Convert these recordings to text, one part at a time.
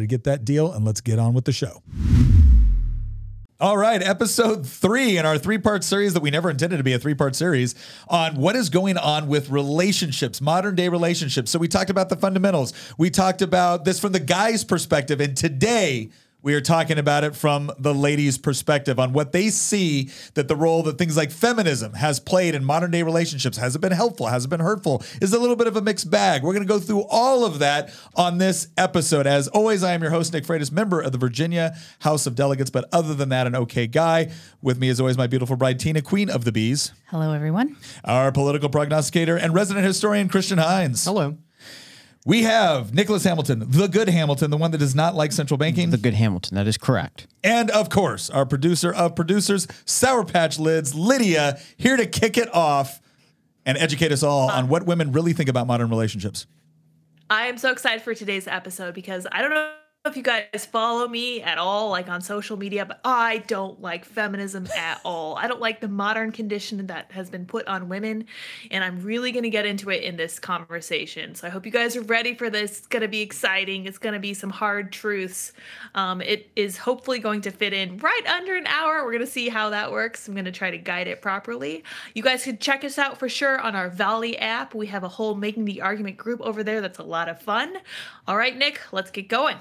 to get that deal, and let's get on with the show. All right, episode three in our three part series that we never intended to be a three part series on what is going on with relationships, modern day relationships. So, we talked about the fundamentals. We talked about this from the guy's perspective. And today, we are talking about it from the ladies' perspective on what they see that the role that things like feminism has played in modern day relationships. Has it been helpful? Has it been hurtful? Is a little bit of a mixed bag? We're going to go through all of that on this episode. As always, I am your host, Nick Freitas, member of the Virginia House of Delegates, but other than that, an okay guy. With me, as always, my beautiful bride, Tina, Queen of the Bees. Hello, everyone. Our political prognosticator and resident historian, Christian Hines. Hello. We have Nicholas Hamilton, the good Hamilton, the one that does not like central banking. The good Hamilton. That is correct. And of course, our producer of producers, Sour Patch Lids, Lydia, here to kick it off and educate us all on what women really think about modern relationships. I am so excited for today's episode because I don't know if you guys follow me at all, like on social media, but I don't like feminism at all. I don't like the modern condition that has been put on women, and I'm really going to get into it in this conversation. So I hope you guys are ready for this. It's going to be exciting. It's going to be some hard truths. Um, it is hopefully going to fit in right under an hour. We're going to see how that works. I'm going to try to guide it properly. You guys could check us out for sure on our Valley app. We have a whole Making the Argument group over there that's a lot of fun. All right, Nick, let's get going.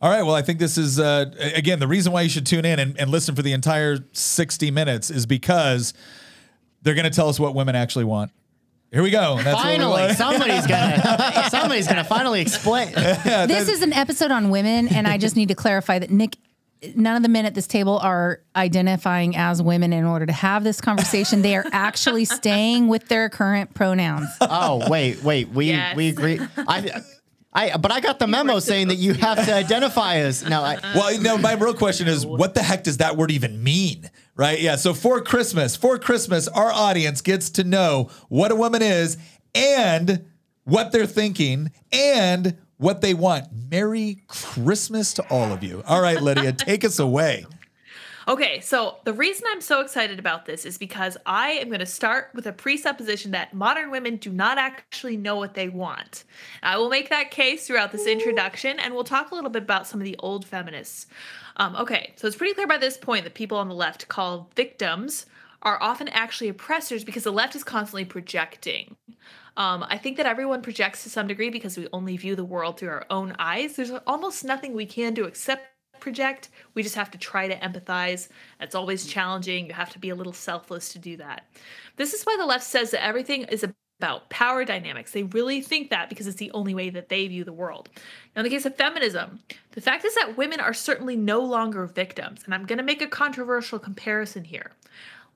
All right. Well, I think this is, uh, again, the reason why you should tune in and, and listen for the entire 60 minutes is because they're going to tell us what women actually want. Here we go. That's finally, somebody's gonna somebody's gonna finally explain. Yeah, this is an episode on women, and I just need to clarify that Nick. None of the men at this table are identifying as women in order to have this conversation. They are actually staying with their current pronouns. Oh wait, wait, we yes. we agree. I I but I got the memo saying that you have to identify us. No, I, well, no. My real question is, what the heck does that word even mean? Right? Yeah. So for Christmas, for Christmas, our audience gets to know what a woman is and what they're thinking and what they want. Merry Christmas to all of you. All right, Lydia, take us away. Okay, so the reason I'm so excited about this is because I am going to start with a presupposition that modern women do not actually know what they want. I will make that case throughout this introduction, and we'll talk a little bit about some of the old feminists. Um, okay, so it's pretty clear by this point that people on the left call victims are often actually oppressors because the left is constantly projecting. Um, I think that everyone projects to some degree because we only view the world through our own eyes. There's almost nothing we can do except project. We just have to try to empathize. It's always challenging. You have to be a little selfless to do that. This is why the left says that everything is about power dynamics. They really think that because it's the only way that they view the world. Now, in the case of feminism, the fact is that women are certainly no longer victims. And I'm going to make a controversial comparison here.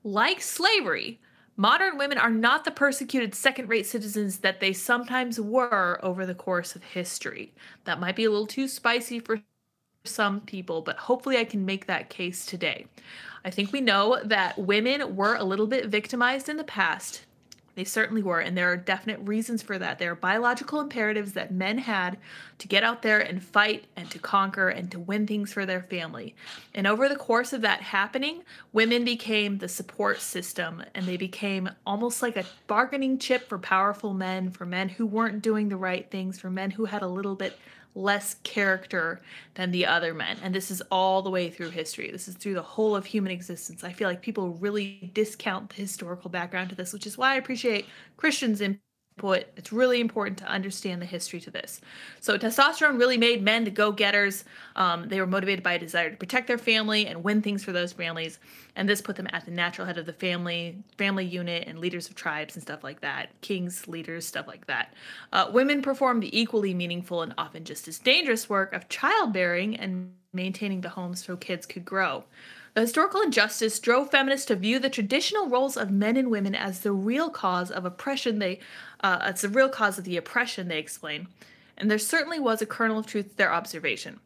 Like slavery, modern women are not the persecuted second rate citizens that they sometimes were over the course of history. That might be a little too spicy for some people, but hopefully I can make that case today. I think we know that women were a little bit victimized in the past. They certainly were, and there are definite reasons for that. There are biological imperatives that men had to get out there and fight and to conquer and to win things for their family. And over the course of that happening, women became the support system and they became almost like a bargaining chip for powerful men, for men who weren't doing the right things, for men who had a little bit less character than the other men. And this is all the way through history. This is through the whole of human existence. I feel like people really discount the historical background to this, which is why I appreciate Christian's input. But it's really important to understand the history to this. So, testosterone really made men the go getters. Um, they were motivated by a desire to protect their family and win things for those families. And this put them at the natural head of the family, family unit, and leaders of tribes and stuff like that. Kings, leaders, stuff like that. Uh, women performed the equally meaningful and often just as dangerous work of childbearing and maintaining the homes so kids could grow. The historical injustice drove feminists to view the traditional roles of men and women as the real cause of oppression. They, uh, it's the real cause of the oppression. They explain, and there certainly was a kernel of truth to their observation.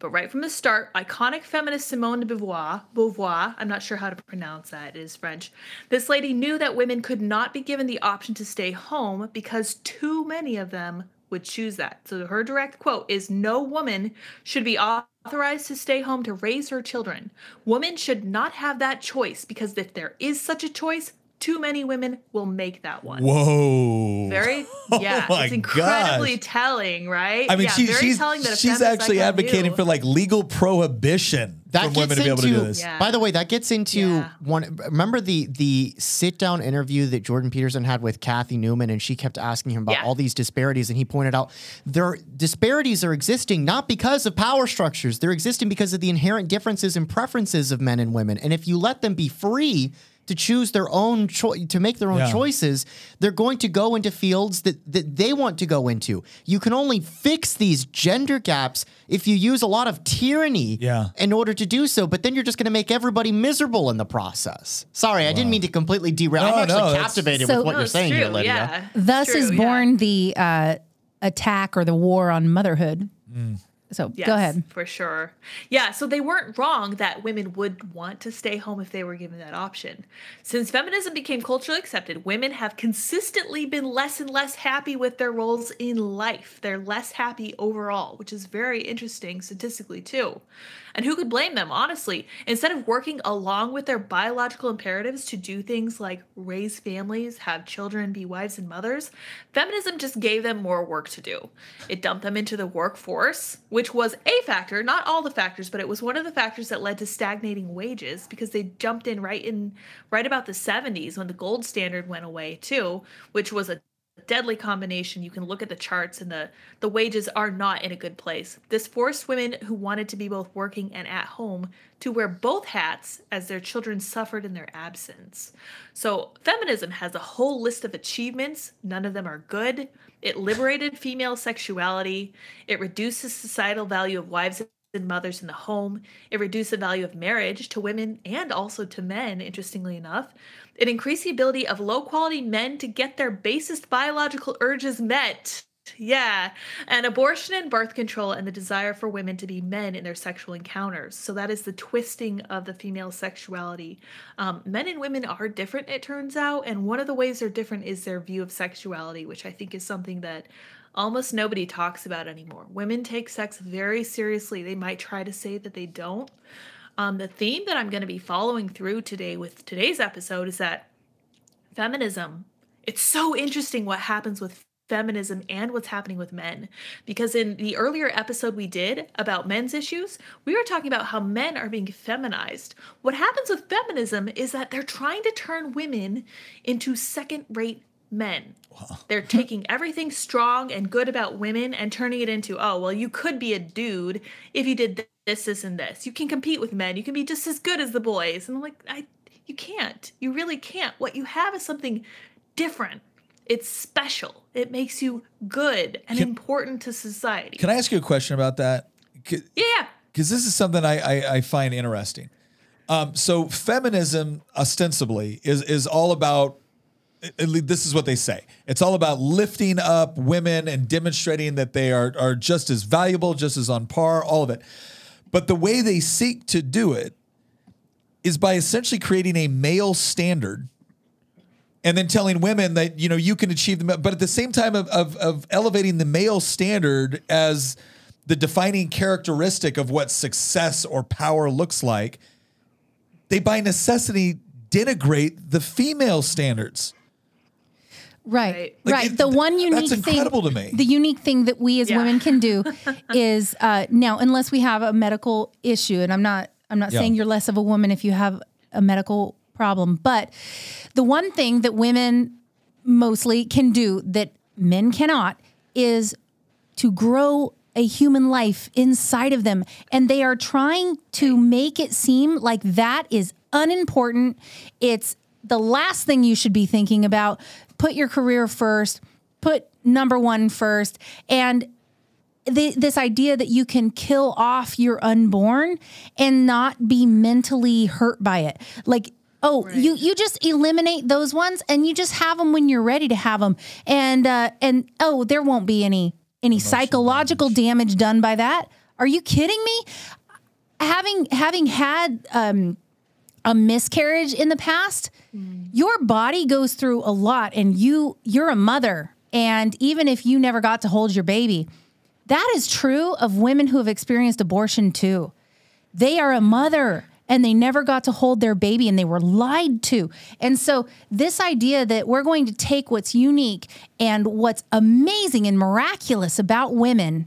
But right from the start, iconic feminist Simone de Beauvoir, Beauvoir, I'm not sure how to pronounce that, it is French. This lady knew that women could not be given the option to stay home because too many of them would choose that. So her direct quote is no woman should be authorized to stay home to raise her children. Women should not have that choice because if there is such a choice, too many women will make that one. Whoa. Very, oh yeah. oh it's incredibly gosh. telling, right? I mean, yeah, she, she's, she's actually advocating for like legal prohibition that for women to be able to do this. Yeah. By the way, that gets into yeah. one. Remember the the sit down interview that Jordan Peterson had with Cathy Newman, and she kept asking him about yeah. all these disparities, and he pointed out their disparities are existing not because of power structures; they're existing because of the inherent differences and preferences of men and women. And if you let them be free to choose their own choice to make their own yeah. choices they're going to go into fields that, that they want to go into you can only fix these gender gaps if you use a lot of tyranny yeah. in order to do so but then you're just going to make everybody miserable in the process sorry wow. i didn't mean to completely derail no, i'm actually no, captivated so, with what no, you're saying true, here lydia yeah. thus true, is born the uh, attack or the war on motherhood mm. So yes, go ahead. For sure. Yeah. So they weren't wrong that women would want to stay home if they were given that option. Since feminism became culturally accepted, women have consistently been less and less happy with their roles in life. They're less happy overall, which is very interesting statistically, too. And who could blame them, honestly? Instead of working along with their biological imperatives to do things like raise families, have children, be wives and mothers, feminism just gave them more work to do. It dumped them into the workforce, which was a factor, not all the factors, but it was one of the factors that led to stagnating wages because they jumped in right in right about the 70s when the gold standard went away too, which was a deadly combination. You can look at the charts and the the wages are not in a good place. This forced women who wanted to be both working and at home to wear both hats as their children suffered in their absence. So, feminism has a whole list of achievements, none of them are good. It liberated female sexuality, it reduces societal value of wives and mothers in the home. It reduced the value of marriage to women and also to men, interestingly enough. It increased the ability of low quality men to get their basest biological urges met. Yeah, and abortion and birth control and the desire for women to be men in their sexual encounters. So that is the twisting of the female sexuality. Um, men and women are different, it turns out, and one of the ways they're different is their view of sexuality, which I think is something that almost nobody talks about anymore. Women take sex very seriously. They might try to say that they don't. Um, the theme that I'm going to be following through today with today's episode is that feminism, it's so interesting what happens with feminism and what's happening with men. Because in the earlier episode we did about men's issues, we were talking about how men are being feminized. What happens with feminism is that they're trying to turn women into second rate men. Wow. They're taking everything strong and good about women and turning it into, oh, well, you could be a dude if you did this, this, and this. You can compete with men. You can be just as good as the boys. And I'm like, I, you can't. You really can't. What you have is something different. It's special. It makes you good and can, important to society. Can I ask you a question about that? Yeah. Because this is something I, I, I find interesting. Um, so feminism ostensibly is is all about at least this is what they say. It's all about lifting up women and demonstrating that they are, are just as valuable, just as on par, all of it. But the way they seek to do it is by essentially creating a male standard and then telling women that, you know, you can achieve them. But at the same time of, of, of elevating the male standard as the defining characteristic of what success or power looks like, they by necessity denigrate the female standards. Right, like right. It, the one unique that's incredible thing, to me. The unique thing that we as yeah. women can do is uh, now, unless we have a medical issue, and I'm not, I'm not yeah. saying you're less of a woman if you have a medical problem, but the one thing that women mostly can do that men cannot is to grow a human life inside of them. And they are trying to make it seem like that is unimportant. It's the last thing you should be thinking about. Put your career first, put number one first. And the, this idea that you can kill off your unborn and not be mentally hurt by it. Like, oh, right. you you just eliminate those ones and you just have them when you're ready to have them. And uh, and oh, there won't be any any Emotional psychological damage. damage done by that. Are you kidding me? Having having had um, a miscarriage in the past, your body goes through a lot, and you you're a mother, and even if you never got to hold your baby, that is true of women who have experienced abortion too. They are a mother and they never got to hold their baby and they were lied to. And so, this idea that we're going to take what's unique and what's amazing and miraculous about women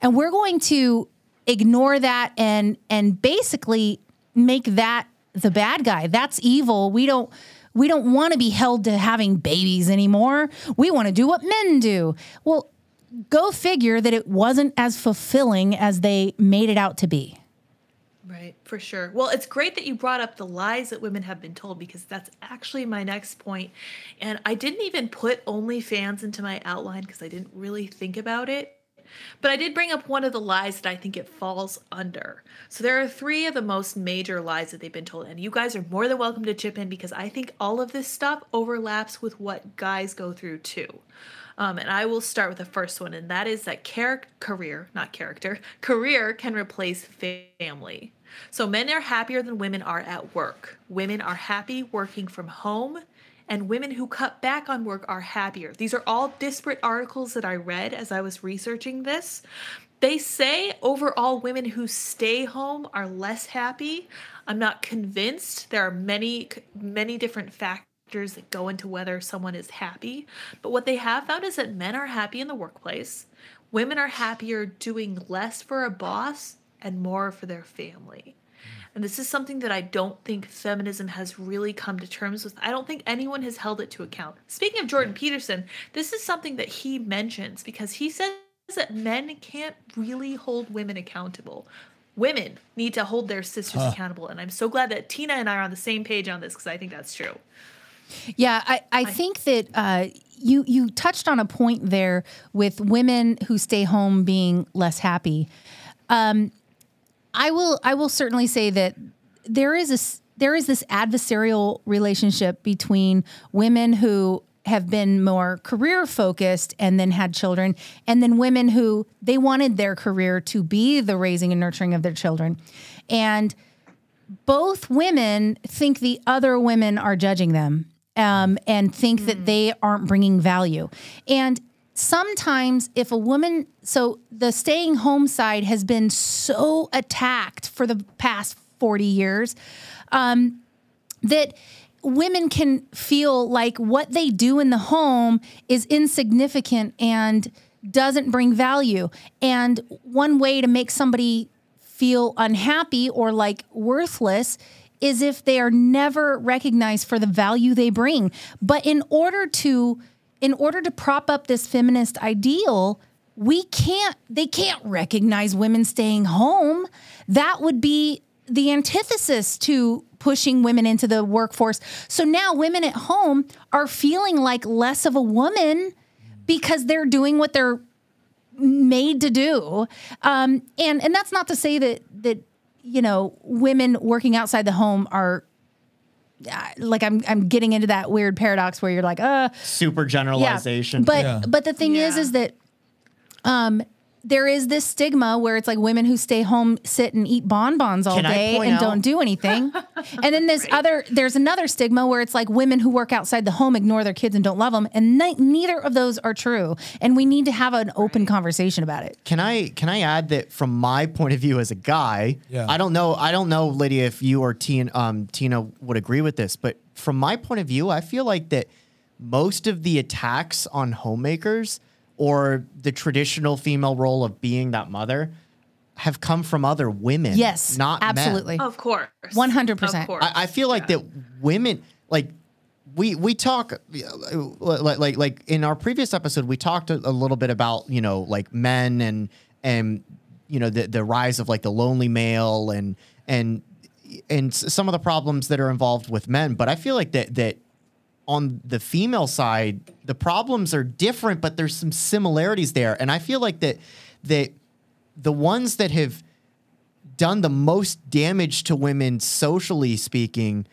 and we're going to ignore that and and basically make that the bad guy. That's evil. We don't we don't want to be held to having babies anymore. We want to do what men do. Well, go figure that it wasn't as fulfilling as they made it out to be. Right, for sure. Well, it's great that you brought up the lies that women have been told because that's actually my next point. And I didn't even put OnlyFans into my outline because I didn't really think about it. But I did bring up one of the lies that I think it falls under. So there are three of the most major lies that they've been told. And you guys are more than welcome to chip in because I think all of this stuff overlaps with what guys go through too. Um, and I will start with the first one, and that is that char- career, not character, career can replace family. So men are happier than women are at work. Women are happy working from home, and women who cut back on work are happier. These are all disparate articles that I read as I was researching this. They say overall women who stay home are less happy. I'm not convinced. There are many many different factors that go into whether someone is happy. But what they have found is that men are happy in the workplace, women are happier doing less for a boss and more for their family. And this is something that I don't think feminism has really come to terms with. I don't think anyone has held it to account. Speaking of Jordan Peterson, this is something that he mentions because he says that men can't really hold women accountable. Women need to hold their sisters huh. accountable. And I'm so glad that Tina and I are on the same page on this because I think that's true. Yeah, I, I think that uh, you you touched on a point there with women who stay home being less happy. Um, I will I will certainly say that there is a there is this adversarial relationship between women who have been more career focused and then had children and then women who they wanted their career to be the raising and nurturing of their children and both women think the other women are judging them um, and think mm. that they aren't bringing value. And sometimes if a woman so the staying home side has been so attacked for the past 40 years um, that women can feel like what they do in the home is insignificant and doesn't bring value and one way to make somebody feel unhappy or like worthless is if they are never recognized for the value they bring. But in order to in order to prop up this feminist ideal, we can't they can't recognize women staying home. That would be the antithesis to pushing women into the workforce. So now women at home are feeling like less of a woman because they're doing what they're made to do. Um, and and that's not to say that that you know, women working outside the home are like I'm I'm getting into that weird paradox where you're like, uh super generalization. Yeah. But yeah. but the thing yeah. is is that um there is this stigma where it's like women who stay home sit and eat bonbons all Can day and out? don't do anything. and then there's right. other there's another stigma where it's like women who work outside the home ignore their kids and don't love them and ne- neither of those are true and we need to have an open right. conversation about it. Can I can I add that from my point of view as a guy, yeah. I don't know I don't know Lydia if you or Tina um, Tina would agree with this, but from my point of view, I feel like that most of the attacks on homemakers or the traditional female role of being that mother have come from other women. Yes, not absolutely. Men. Of course, one hundred percent. I feel like yeah. that women, like we we talk like like like in our previous episode we talked a, a little bit about you know like men and and you know the the rise of like the lonely male and and and some of the problems that are involved with men but i feel like that that on the female side the problems are different but there's some similarities there. And i feel like that that the ones that have done the most damage to women socially speaking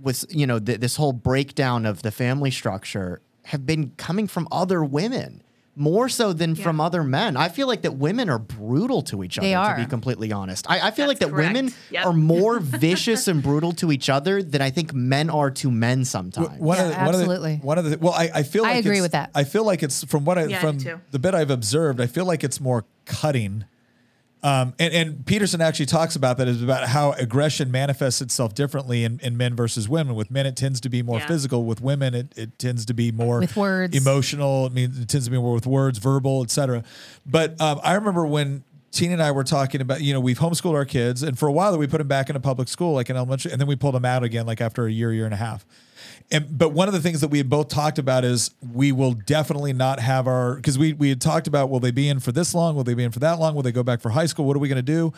with you know th- this whole breakdown of the family structure have been coming from other women more so than Yeah. from other men. I feel like that women are brutal to each other. They To be completely honest, I, I feel like That's that women. Yep. are more vicious and brutal to each other than I think men are to men sometimes. One Yeah, of the, one absolutely. Of the, one of the well, I, I feel I like agree it's- with that. I feel like it's from what I Yeah, from do the bit I've observed. I feel like it's more cutting. Um, and, and Peterson actually talks about that is about how aggression manifests itself differently in, in men versus women. With men, it tends to be more Yeah. physical. With women, it, it tends to be more With words. emotional. I mean, it tends to be more with words, verbal, etc. But um, I remember when Tina and I were talking about, you know, we've homeschooled our kids, and for a while we put them back into public school, like in elementary, and then we pulled them out again, like after a year, year and a half. And but one of the things that we had both talked about is we will definitely not have our because we we had talked about will they be in for this long? Will they be in for that long? Will they go back for high school? What are we going to do?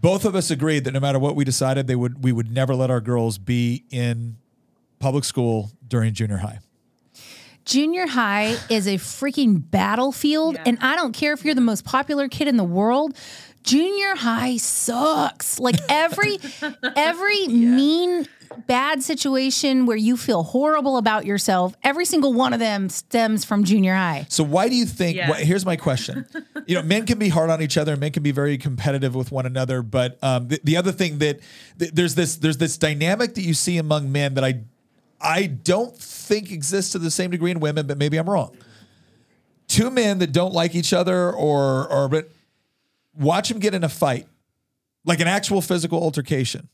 Both of us agreed that no matter what we decided, they would we would never let our girls be in public school during junior high. Junior high is a freaking battlefield, Yeah. and I don't care if you're the most popular kid in the world. Junior high sucks. Like every every mean bad situation where you feel horrible about yourself, every single one of them stems from junior high. So why do you think? Yeah. wh- here's my question. you know, men can be hard on each other. and Men can be very competitive with one another. But um, the, the other thing that th- there's this there's this dynamic that you see among men that I I don't think exists to the same degree in women, but maybe I'm wrong. Two men that don't like each other or or but watch them get in a fight, like an actual physical altercation,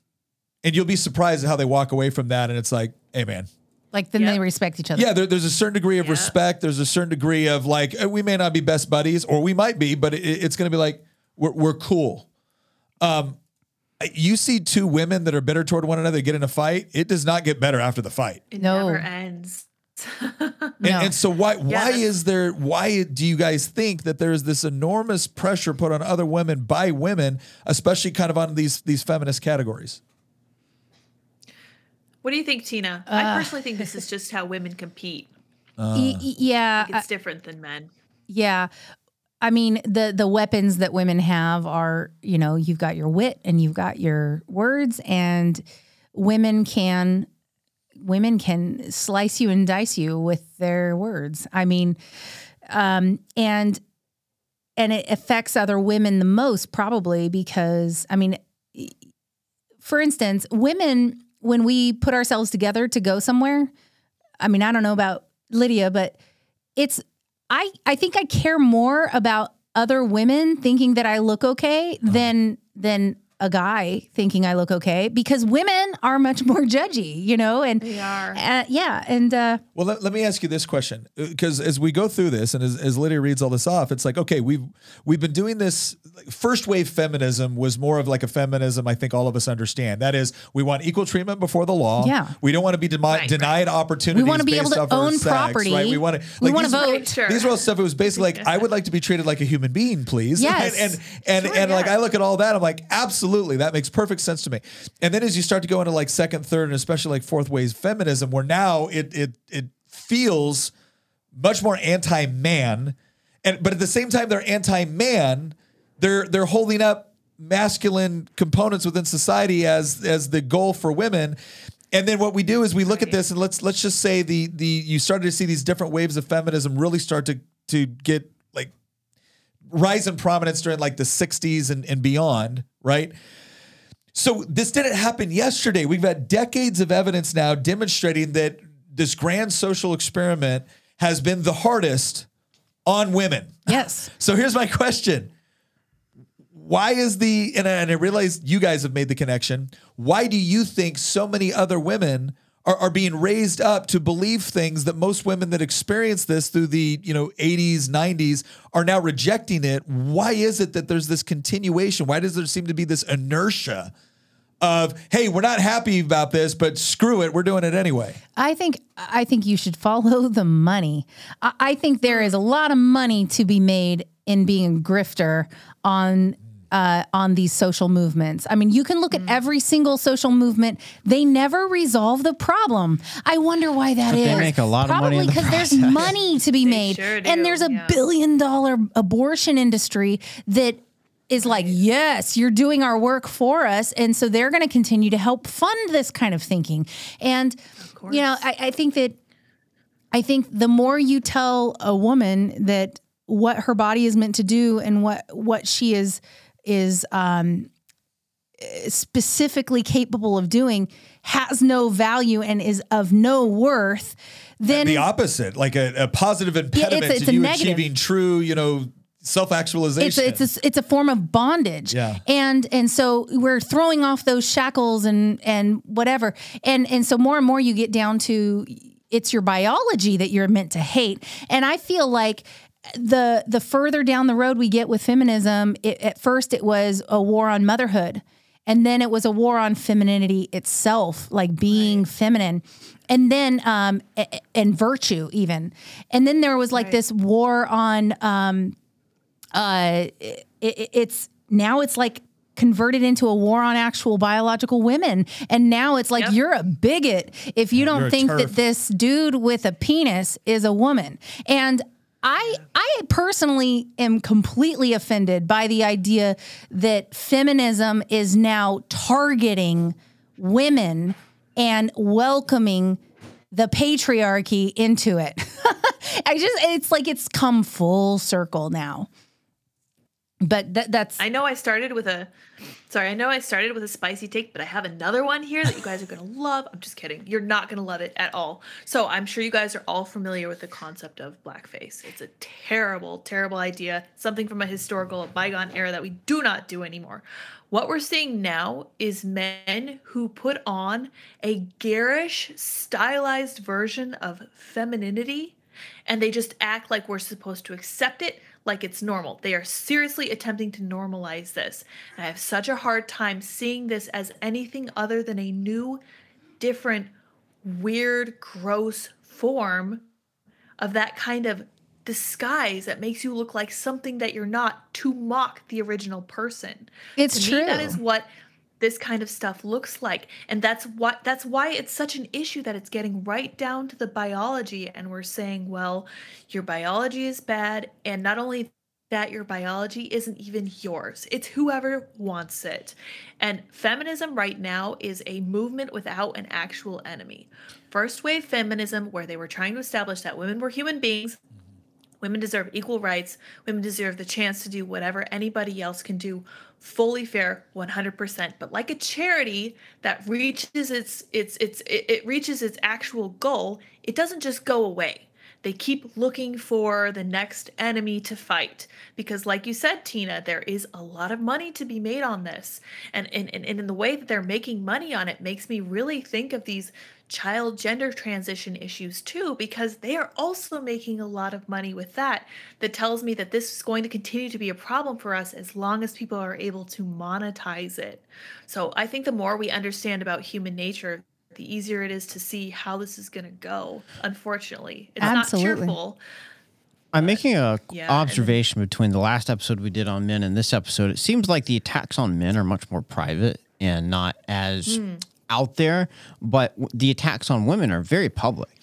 and you'll be surprised at how they walk away from that. And it's like, hey man, Like then Yep. they respect each other. yeah, there, there's a certain degree of Yeah. respect. There's a certain degree of like uh, we may not be best buddies, or we might be, but it, it's going to be like we're we're cool. Um, you see two women that are bitter toward one another get in a fight. It does not get better after the fight. It No. never ends. And, No. and so why why that's- is there why do you guys think that there is this enormous pressure put on other women by women, especially kind of on these these feminist categories? What do you think, Tina? Uh, I personally think this is just how women compete. Y- y- yeah, It's different than men. Yeah. I mean, the the weapons that women have are, you know, you've got your wit and you've got your words and women can women can slice you and dice you with their words. I mean, um and and it affects other women the most probably because I mean for instance, women when we put ourselves together to go somewhere, I mean, I don't know about Lydia, but it's I I think I care more about other women thinking that I look okay uh-huh. than than a guy thinking I look okay because women are much more judgy, you know, and They are. uh, yeah, and uh, Well, let, let me ask you this question, because as we go through this, and as, as Lydia reads all this off, it's like, okay, we've we've been doing this. First wave feminism was more of like a feminism. I think all of us understand. That is, we want equal treatment before the law. Yeah. we don't want to be demi- Right, right. denied opportunities. We wanna be able based to own sex, property. Right? We want to. We wanna vote. Right, sure. These are all stuff. It was basically like, I would like to be treated like a human being, please. Yes. and and and, Sure, and like. I look at all that, I'm like, absolutely, that makes perfect sense to me. And then as you start to go into like second, third, and especially like fourth wave feminism, where now it it it feels much more anti-man, and but at the same time they're anti-man, they're they're holding up masculine components within society as as the goal for women. And then what we do is we look at this and let's let's just say the the you started to see these different waves of feminism really start to to get rise in prominence during like the 60s and, and beyond, right? So this didn't happen yesterday. We've had decades of evidence now demonstrating that this grand social experiment has been the hardest on women. yes, So here's my question. Why is the, and I, and I realize you guys have made the connection. Why do you think so many other women are, are being raised up to believe things that most women that experience this through the, you know, 80s, 90s are now rejecting it? Why is it that there's this continuation? Why does there seem to be this inertia of hey, we're not happy about this, but screw it, we're doing it anyway. I think I think you should follow the money. I, I think there is a lot of money to be made in being a grifter on uh, on these social movements. I mean, you can look at every single social movement; they never resolve the problem. I wonder why that is. they make a lot of money Probably in the because there's money to be made, sure do, and there's a yeah. billion dollar abortion industry that is like, yes, you're doing our work for us. And so they're going to continue to help fund this kind of thinking. And, you know, I, I think that, I think the more you tell a woman that what her body is meant to do and what, what she is, is, um, specifically capable of doing has no value and is of no worth, then the opposite, like a, a positive impediment it's to a you negative. achieving true, you know, self actualization. it's a, it's a it's a form of bondage. Yeah. And and so we're throwing off those shackles and and whatever. And and so more and more you get down to it's your biology that you're meant to hate. And I feel like the the further down the road we get with feminism, it, at first it was a war on motherhood. And then it was a war on femininity itself, like being feminine. And then, um, a- a- and virtue even. And then there was like this war on, um, uh, it, it- it's now it's like converted into a war on actual biological women and now it's like Yep. you're a bigot if you you're don't think TERF. that this dude with a penis is a woman and I I personally am completely offended by the idea that feminism is now targeting women and welcoming the patriarchy into it. I just it's like it's come full circle now. But that, that's I know I started with a sorry, I know I started with a spicy take, but I have another one here that you guys are gonna love. I'm just kidding. You're not gonna love it at all. So I'm sure you guys are all familiar with the concept of blackface. It's a terrible, terrible idea, something from a historical bygone era that we do not do anymore. What we're seeing now is men who put on a garish, stylized version of femininity and they just act like we're supposed to accept it like it's normal. They are seriously attempting to normalize this. And I have such a hard time seeing this as anything other than a new, different, weird, gross form of that kind of disguise that makes you look like something that you're not to mock the original person. It's to Me, that true. is what this kind of stuff looks like. And that's what that's why it's such an issue that it's getting right down to the biology. And we're saying well your biology is bad. And not only that your biology isn't even yours. It's whoever wants it. And feminism right now is a movement without an actual enemy. First wave feminism where they were trying to establish that women were human beings. Women deserve equal rights. Women deserve the chance to do whatever anybody else can do. Fully fair, 100%. But like a charity that reaches its its its it reaches its actual goal, it doesn't just go away. They keep looking for the next enemy to fight because like you said Tina, there is a lot of money to be made on this. And and and, and in the way that they're making money on it makes me really think of these child gender transition issues too because they are also making a lot of money with that that tells me that this is going to continue to be a problem for us as long as people are able to monetize it so i think the more we understand about human nature the easier it is to see how this is going to go unfortunately it's Absolutely. not cheerful I'm making a Yeah, observation between the last episode we did on men and this episode. It seems like the attacks on men are much more private and not as Hmm. Out there, but the attacks on women are very public.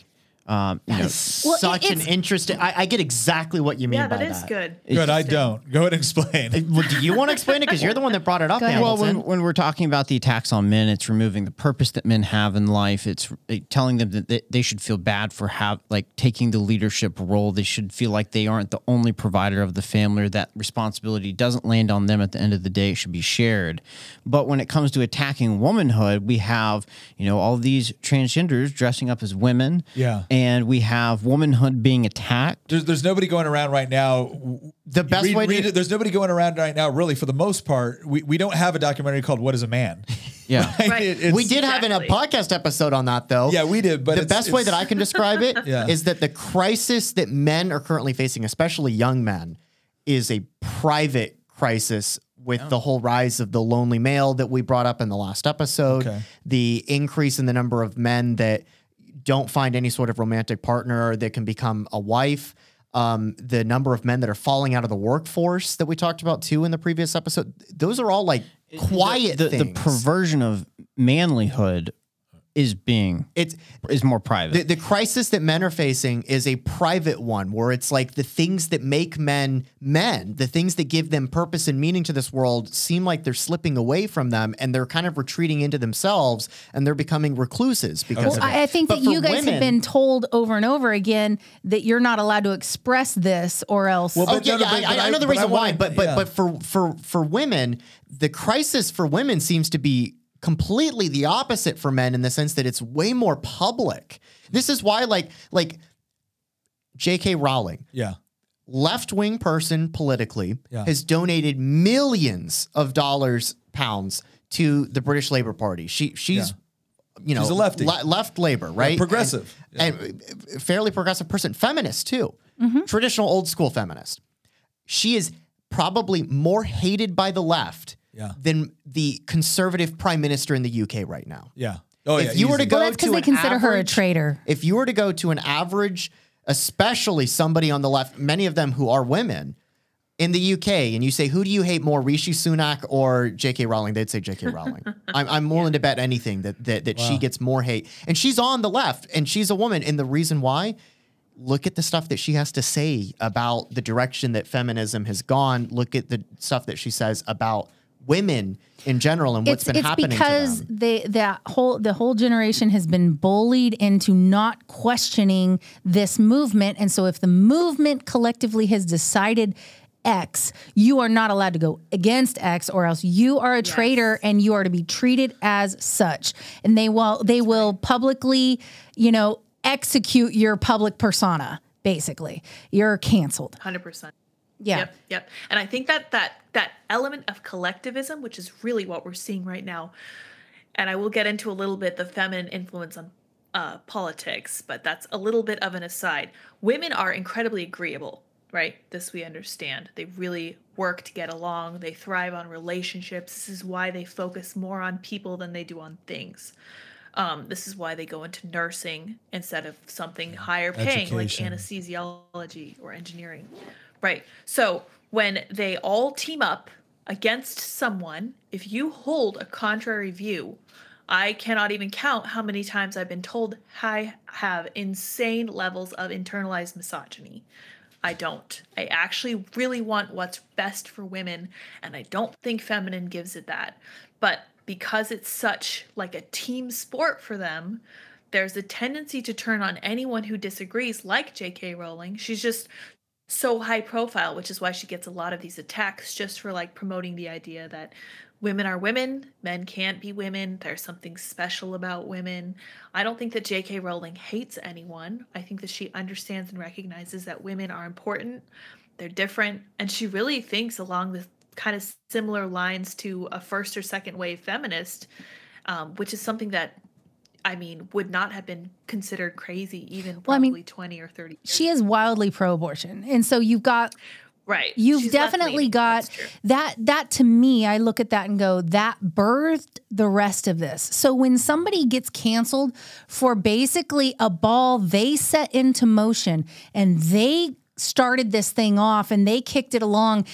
Um, you know, Well, Such an interesting. I, I get exactly what you mean yeah by that is that. good Good, I don't. Go ahead and explain. Well, do you want to explain it? Because you're the one that brought it up, Well, when, when we're talking about the attacks on men, it's removing the purpose that men have in life. It's uh, telling them that they, they should feel bad for have like taking the leadership role. They should feel like they aren't the only provider of the family. Or that responsibility doesn't land on them at the end of the day. It should be shared. But when it comes to attacking womanhood, we have you know all these transgenders dressing up as women. Yeah. And we have womanhood being attacked. There's, there's nobody going around right now. the best Read- way read to it. There's nobody going around right now, really, for the most part. We, we don't have a documentary called What is a Man? Yeah. Right. It- we did have in a podcast episode on that though. Yeah, we did, but the it's- best way that I can describe it is Yeah. that the crisis that men are currently facing, especially young men, is a private crisis with the whole rise of the lonely male that we brought up in the last episode, Okay. the increase in the number of men that don't find any sort of romantic partner that can become a wife. Um, the number of men that are falling out of the workforce that we talked about too in the previous episode. Those are all like quiet the, the things. perversion of manlyhood is being it's is more private. the, the crisis that men are facing is a private one where it's like the things that make men men, the things that give them purpose and meaning to this world seem like they're slipping away from them and they're kind of retreating into themselves and they're becoming recluses because Well, of it. I, I think But that you guys have been told over and over again that you're not allowed to express this or else. Well, Oh But yeah, no, no, yeah. but- I, I I- know the but I reason why, but but yeah. but for for for women, the crisis for women seems to be completely the opposite for men in the sense that it's way more public. This is why, like like J.K. Rowling, Yeah. left wing person politically, Yeah. has donated millions of dollars, pounds to the British Labour Party. She she's you know She's a lefty. le- left Labour, right? progressive. and, and uh, fairly progressive person, feminist too, traditional old school feminist. She is probably more hated by the left Yeah. than the conservative prime minister in the UK right now. Yeah. Oh if yeah. you were to go well, that's because to they an consider her a traitor. if you were to go to an average, especially somebody on the left, many of them who are women in the UK, and you say, who do you hate more, Rishi Sunak or J.K. Rowling? They'd say J.K. Rowling. I'm, I'm willing to bet anything that that, that she gets more hate, and she's on the left, and she's a woman, and the reason why. Look at the stuff that she has to say about the direction that feminism has gone. Look at the stuff that she says about women in general and what's it's been it's happening because to them. they that whole the whole generation has been bullied into not questioning this movement and so if the movement collectively has decided X, you are not allowed to go against X, or else you are a traitor and you are to be treated as such. And they will they will publicly, you know, execute your public persona. Basically, you're canceled. Hundred percent. Yeah. Yep, yep. And I think that that that element of collectivism, which is really what we're seeing right now, and I will get into a little bit the feminine influence on uh, politics, but that's a little bit of an aside. Women are incredibly agreeable, right? This we understand. They really work to get along. They thrive on relationships. This is why they focus more on people than they do on things. Um, this is why they go into nursing instead of something higher paying like anesthesiology or engineering. Right. So when they all team up against someone, if you hold a contrary view, I cannot even count how many times I've been told I have insane levels of internalized misogyny. I don't. I actually really want what's best for women, and I don't think feminine gives it that. But because it's such like a team sport for them, there's a tendency to turn on anyone who disagrees, like J.K. Rowling. She's just so high profile, which is why she gets a lot of these attacks just for like promoting the idea that women are women, men can't be women, there's something special about women. I don't think that J.K. Rowling hates anyone. I think that she understands and recognizes that women are important, they're different, and she really thinks along the kind of similar lines to a first or second wave feminist, um, which is something that. I mean, would not have been considered crazy even Well, I mean, probably 20 or 30 years She is wildly pro-abortion, and so you've got Right. You've She's definitely got that that to me, I look at that and go, that birthed the rest of this. So when somebody gets canceled for basically a ball they set into motion and they started this thing off and they kicked it along.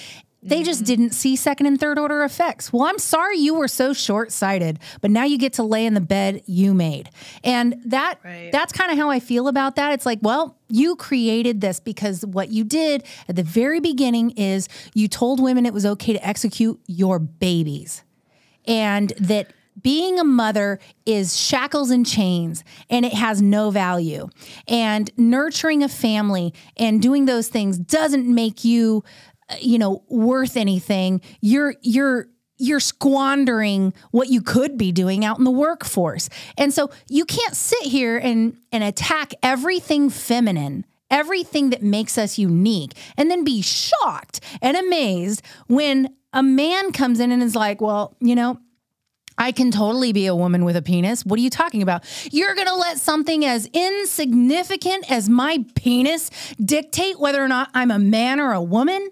They Mm-hmm. just didn't see second and third order effects. Well, I'm sorry you were so short sighted, but now you get to lay in the bed you made. And that Right. that's kind of how I feel about that. It's like, well, you created this because what you did at the very beginning is you told women it was okay to execute your babies and that being a mother is shackles and chains and it has no value. And nurturing a family and doing those things doesn't make you you know worth anything. You're you're you're squandering what you could be doing out in the workforce. And so you can't sit here and and attack everything feminine everything that makes us unique and then be shocked and amazed when a man comes in and is like, well, you know, I can totally be a woman with a penis. What are you talking about? You're going to let something as insignificant as my penis dictate whether or not I'm a man or a woman?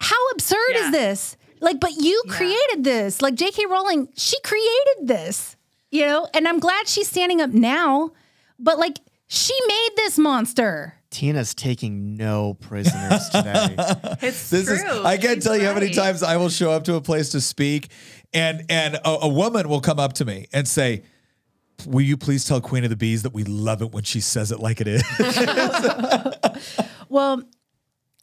How absurd Yeah. is this? Like, but you Yeah. created this. Like J.K. Rowling, she created this, you know, and I'm glad she's standing up now, but like, she made this monster. Tina's taking no prisoners today. It's This true. is I can't She's tell you how many times I will show up to a place to speak and and a, a woman will come up to me and say, Will you please tell Queen of the Bees that we love it when she says it like it is? Well,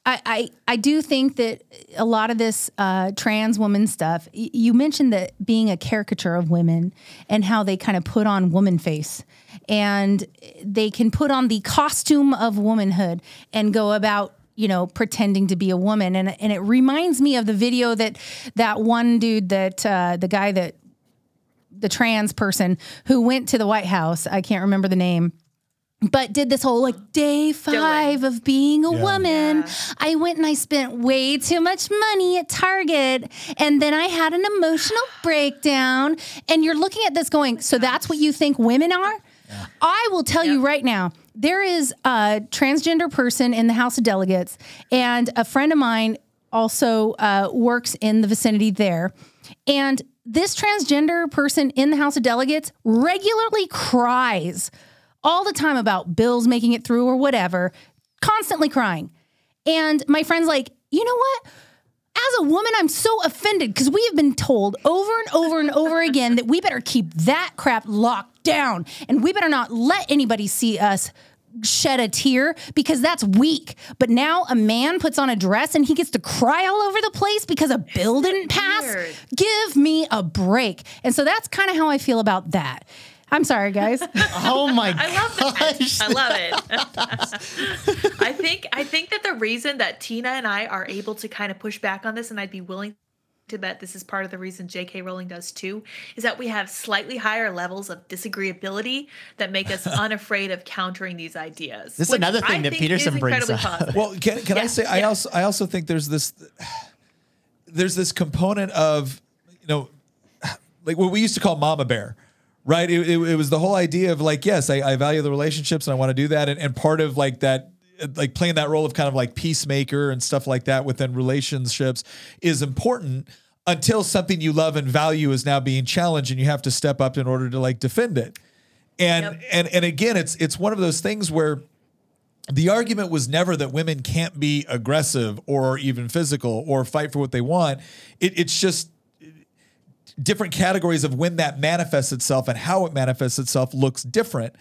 I, I I do think that a lot of this uh, trans woman stuff. y- You mentioned that being a caricature of women and how they kind of put on woman face, and they can put on the costume of womanhood and go about you know pretending to be a woman. And and it reminds me of the video that that one dude that uh, the guy that the trans person who went to the White House. I can't remember the name but did this whole like day five of being a woman. I went and I spent way too much money at Target. And then I had an emotional breakdown. And you're looking at this going, so that's what you think women are? I will tell you right now, there is a transgender person in the House of Delegates, and a friend of mine also uh, works in the vicinity there. And this transgender person in the House of Delegates regularly cries all the time about bills making it through or whatever, constantly crying. And my friend's like, you know what? As a woman, I'm so offended because we have been told over and over and over again that we better keep that crap locked down and we better not let anybody see us shed a tear because that's weak. But now a man puts on a dress and he gets to cry all over the place because a bill didn't pass. Give me a break. And so that's kind of how I feel about that. I'm sorry, guys. oh my I love that. gosh. I love it. I think I think that the reason that Tina and I are able to kind of push back on this, and I'd be willing to bet this is part of the reason J.K. Rowling does too, is that we have slightly higher levels of disagreeability that make us unafraid of countering these ideas. This is which another I thing that Peterson brings up. positive. Well, can, can I Yeah, say I also I also think there's this there's this component of you know like what we used to call mama bear right it, it, it was the whole idea of like yes I, I value the relationships and I want to do that and, and part of like that like playing that role of kind of like peacemaker and stuff like that within relationships is important until something you love and value is now being challenged and you have to step up in order to like defend it and Yep. and and again it's it's one of those things where the argument was never that women can't be aggressive or even physical or fight for what they want. It, it's just different categories of when that manifests itself and how it manifests itself looks different.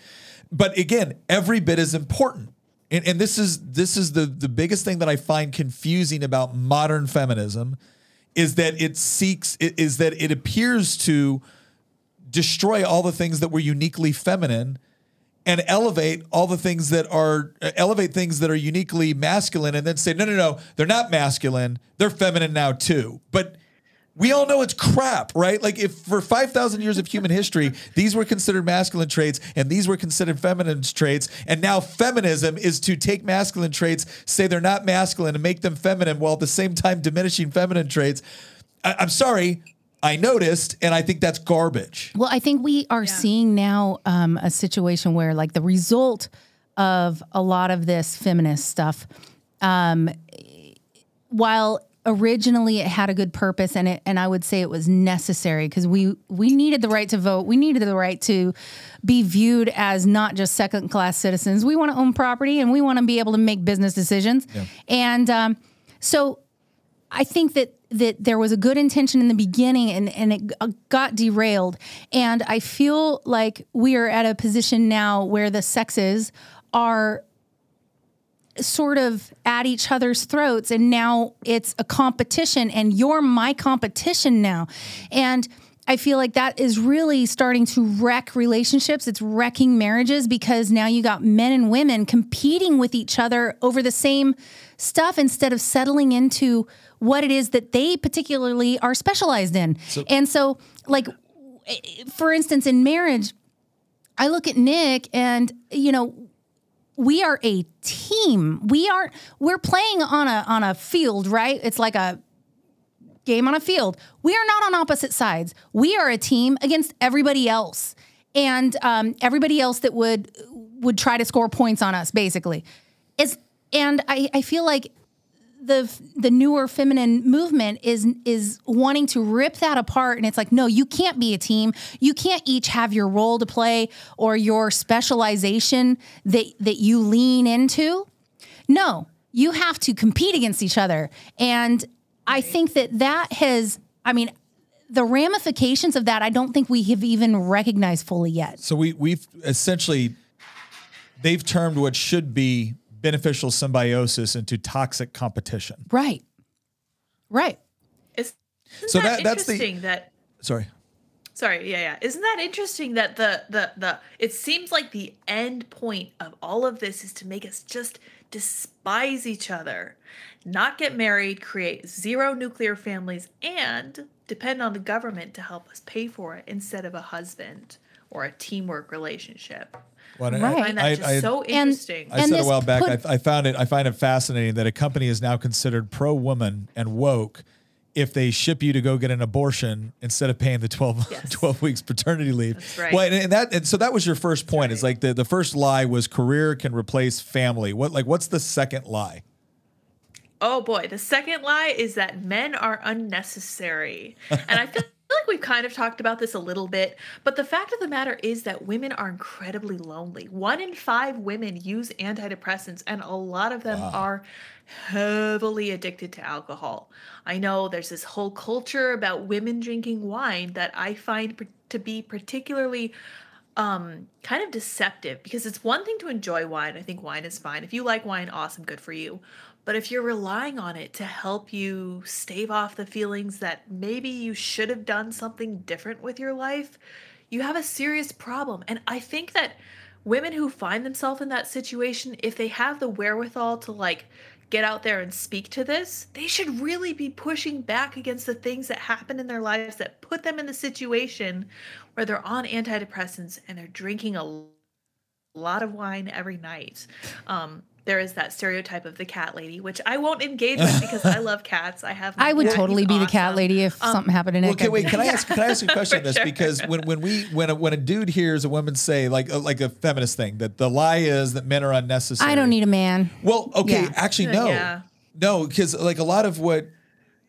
But again, every bit is important. And, and this is this is the the biggest thing that I find confusing about modern feminism is that it seeks is that it appears to destroy all the things that were uniquely feminine and elevate all the things that are elevate things that are uniquely masculine and then say no no no they're not masculine they're feminine now too but we all know it's crap right? Like if for 5000 years of human history these were considered masculine traits and these were considered feminine traits and now feminism is to take masculine traits say they're not masculine and make them feminine while at the same time diminishing feminine traits. I- i'm sorry i noticed and i think that's garbage. Well, I think we are seeing now um, a situation where, like, the result of a lot of this feminist stuff, um, while originally it had a good purpose and it, and I would say it was necessary because we we needed the right to vote, we needed the right to be viewed as not just second class citizens. We want to own property and we want to be able to make business decisions, and um, so I think that that there was a good intention in the beginning and, and it uh, got derailed. And I feel like we are at a position now where the sexes are sort of at each other's throats and now it's a competition and you're my competition now. And I feel like that is really starting to wreck relationships. It's wrecking marriages because now you got men and women competing with each other over the same stuff instead of settling into what it is that they particularly are specialized in. and so, like, eh, for instance, in marriage, I look at Nick and, you know, we are a team. We aren't. we're playing on a on a field, right? It's like a game on a field. We are not on opposite sides. We are a team against everybody else, and um, everybody else that would would try to score points on us, basically. Is and I I feel like the the newer feminine movement is is wanting to rip that apart. And it's like no you can't be a team. You can't each have your role to play or your specialization that that you lean into. No you have to compete against each other. And i think that that has i mean the ramifications of that i don't think we have even recognized fully yet. So we we've essentially they've termed what should be beneficial symbiosis into toxic competition. right right Is, isn't So that, that- that's the- interesting that Sorry. sorry yeah yeah isn't that interesting that the the the it seems like the end point of all of this is to make us just despise each other not get married create zero nuclear families and depend on the government to help us pay for it instead of a husband or a teamwork relationship Well, I- Right. i find that I- just I- so And- interesting I And said a while back. put- I, I found it. I find it fascinating that a company is now considered pro woman and woke if they ship you to go get an abortion instead of paying the 12, Yes. 12 weeks paternity leave. That's right. Well, and, and that and so that was your first point. Is like the the first lie was career can replace family. What like what's the second lie? Oh boy, the second lie is that men are unnecessary. and I feel like we've kind of talked about this a little bit, but the fact of the matter is that women are incredibly lonely. One in five women use antidepressants, and a lot of them are heavily addicted to alcohol. I know there's this whole culture about women drinking wine that I find to be particularly um kind of deceptive because it's one thing to enjoy wine. I think wine is fine. If you like wine, awesome, good for you. But if you're relying on it to help you stave off the feelings that maybe you should have done something different with your life, you have a serious problem. And I think that women who find themselves in that situation, if they have the wherewithal to like get out there and speak to this, they should really be pushing back against the things that happen in their lives that put them in the situation where they're on antidepressants and they're drinking a lot of wine every night. Um, there is that stereotype of the cat lady, which I won't engage with because I love cats. I have. my i would cat. totally He's be the cat lady if something happened to Well, Nick. okay, I'd wait. Can I ask? Can I ask you a question on this? sure. Because when when we when a, when a dude hears a woman say like uh, like a feminist thing that the lie is that men are unnecessary. I don't need a man Well, okay, Yeah. actually, no, Yeah. no, because like a lot of what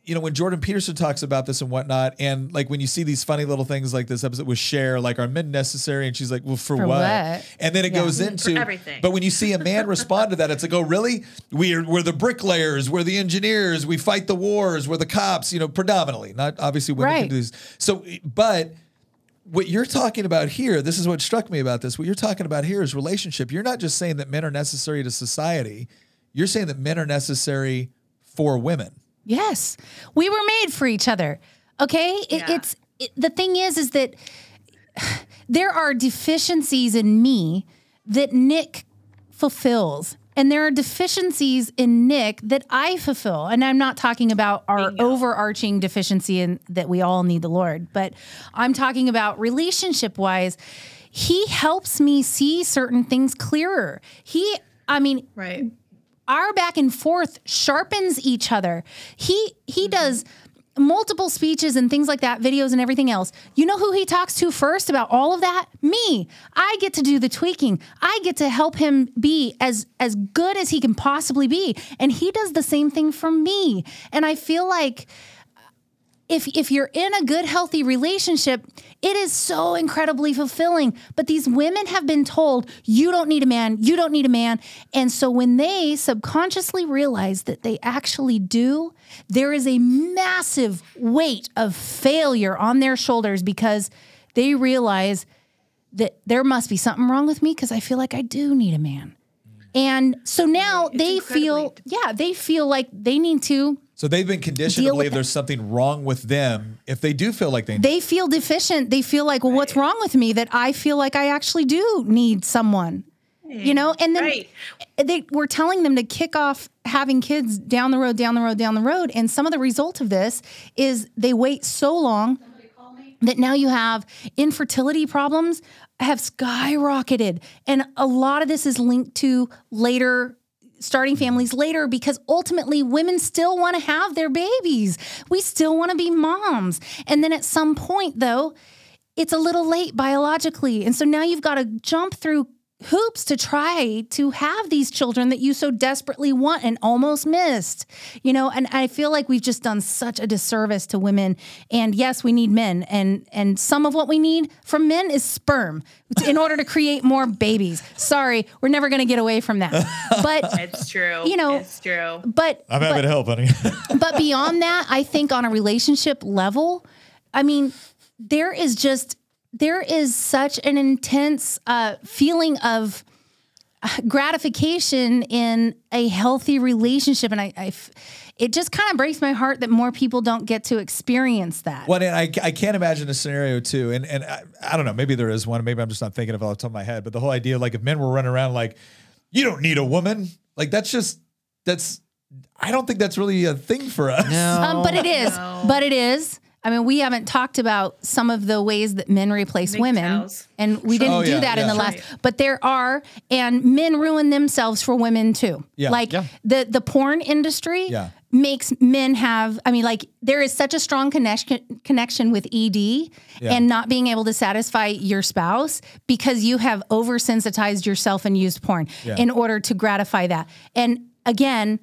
you know when Jordan Peterson talks about this and whatnot, and like when you see these funny little things like this episode with Cher, like are men necessary, and she's like, well, for, For what? what? And then it Yeah. goes into everything. But when you see a man respond to that, it's like, oh, really? We're we're the bricklayers, we're the engineers, we fight the wars, we're the cops. You know, predominantly, not obviously women can do this. So, but what you're talking about here, this is what struck me about this. What you're talking about here is relationship. You're not just saying that men are necessary to society. You're saying that men are necessary for women. Yes, we were made for each other. Okay, it, Yeah. it's it, the thing is, is that there are deficiencies in me that Nick fulfills, and there are deficiencies in Nick that I fulfill. And I'm not talking about our overarching deficiency in that we all need the Lord, but I'm talking about relationship wise. He helps me see certain things clearer. He, I mean, Right. Our back and forth sharpens each other. He he Mm-hmm. does multiple speeches and things like that, videos and everything else. You know who he talks to first about all of that? Me. I get to do the tweaking. I get to help him be as as good as he can possibly be. And he does the same thing for me. And I feel like if if you're in a good healthy relationship it is so incredibly fulfilling. But these women have been told you don't need a man. You don't need a man. And so when they subconsciously realize that they actually do there is a massive weight of failure on their shoulders because they realize that there must be something wrong with me because I feel like I do need a man. And so now It's they feel, yeah, they feel like they need to So they've been conditioned to believe there's something wrong with them if they do feel like they. need. they feel deficient. They feel like, well, what's wrong with me that I feel like I actually do need someone, you know? And then Right. they were telling them to kick off having kids down the road, down the road, down the road. And some of the result of this is they wait so long that now you have infertility problems have skyrocketed. And a lot of this is linked to later starting families later because ultimately women still want to have their babies. We still want to be moms. And then at some point though, it's a little late biologically. And so now you've got to jump through hoops to try to have these children that you so desperately want and almost missed. You know, and I feel like we've just done such a disservice to women. And yes, we need men and and some of what we need from men is sperm in order to create more babies. Sorry, we're never going to get away from that. But It's true. You know, it's true. but I'm happy but- to help, honey. but beyond that, I think on a relationship level, I mean, there is just there is such an intense uh, feeling of uh, gratification in a healthy relationship, and I, I f- it just kind of breaks my heart that more people don't get to experience that. Well, and I, I can't imagine a scenario too, and and I, I don't know, maybe there is one, maybe I'm just not thinking of it off the top of my head, but the whole idea, like if men were running around like, you don't need a woman, like that's just that's, I don't think that's really a thing for us. Um, but it is. But it is. I mean, we haven't talked about some of the ways that men replace women, MGTOWs. and we didn't Oh, do yeah, that in the last. But there are, and men ruin themselves for women too. Yeah. like Yeah. the the porn industry Yeah. makes men have. I mean, like there is such a strong connection connection with ED and not being able to satisfy your spouse because you have oversensitized yourself and used porn Yeah. in order to gratify that. And again it,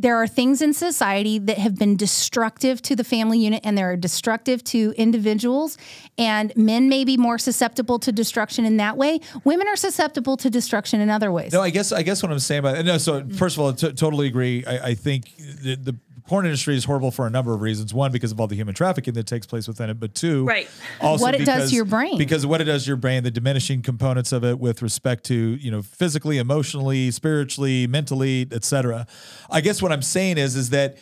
there are things in society that have been destructive to the family unit and they're destructive to individuals and men may be more susceptible to destruction in that way women are susceptible to destruction in other ways No, I guess I guess what I'm saying about no. So first of all, t- totally agree. I, I think the, the porn industry is horrible for a number of reasons. One, because of all the human trafficking that takes place within it, but two, Right. also What it does to your brain. Because of what it does to your brain, the diminishing components of it with respect to you know physically, emotionally, spiritually, mentally, etc. I guess what I'm saying is is that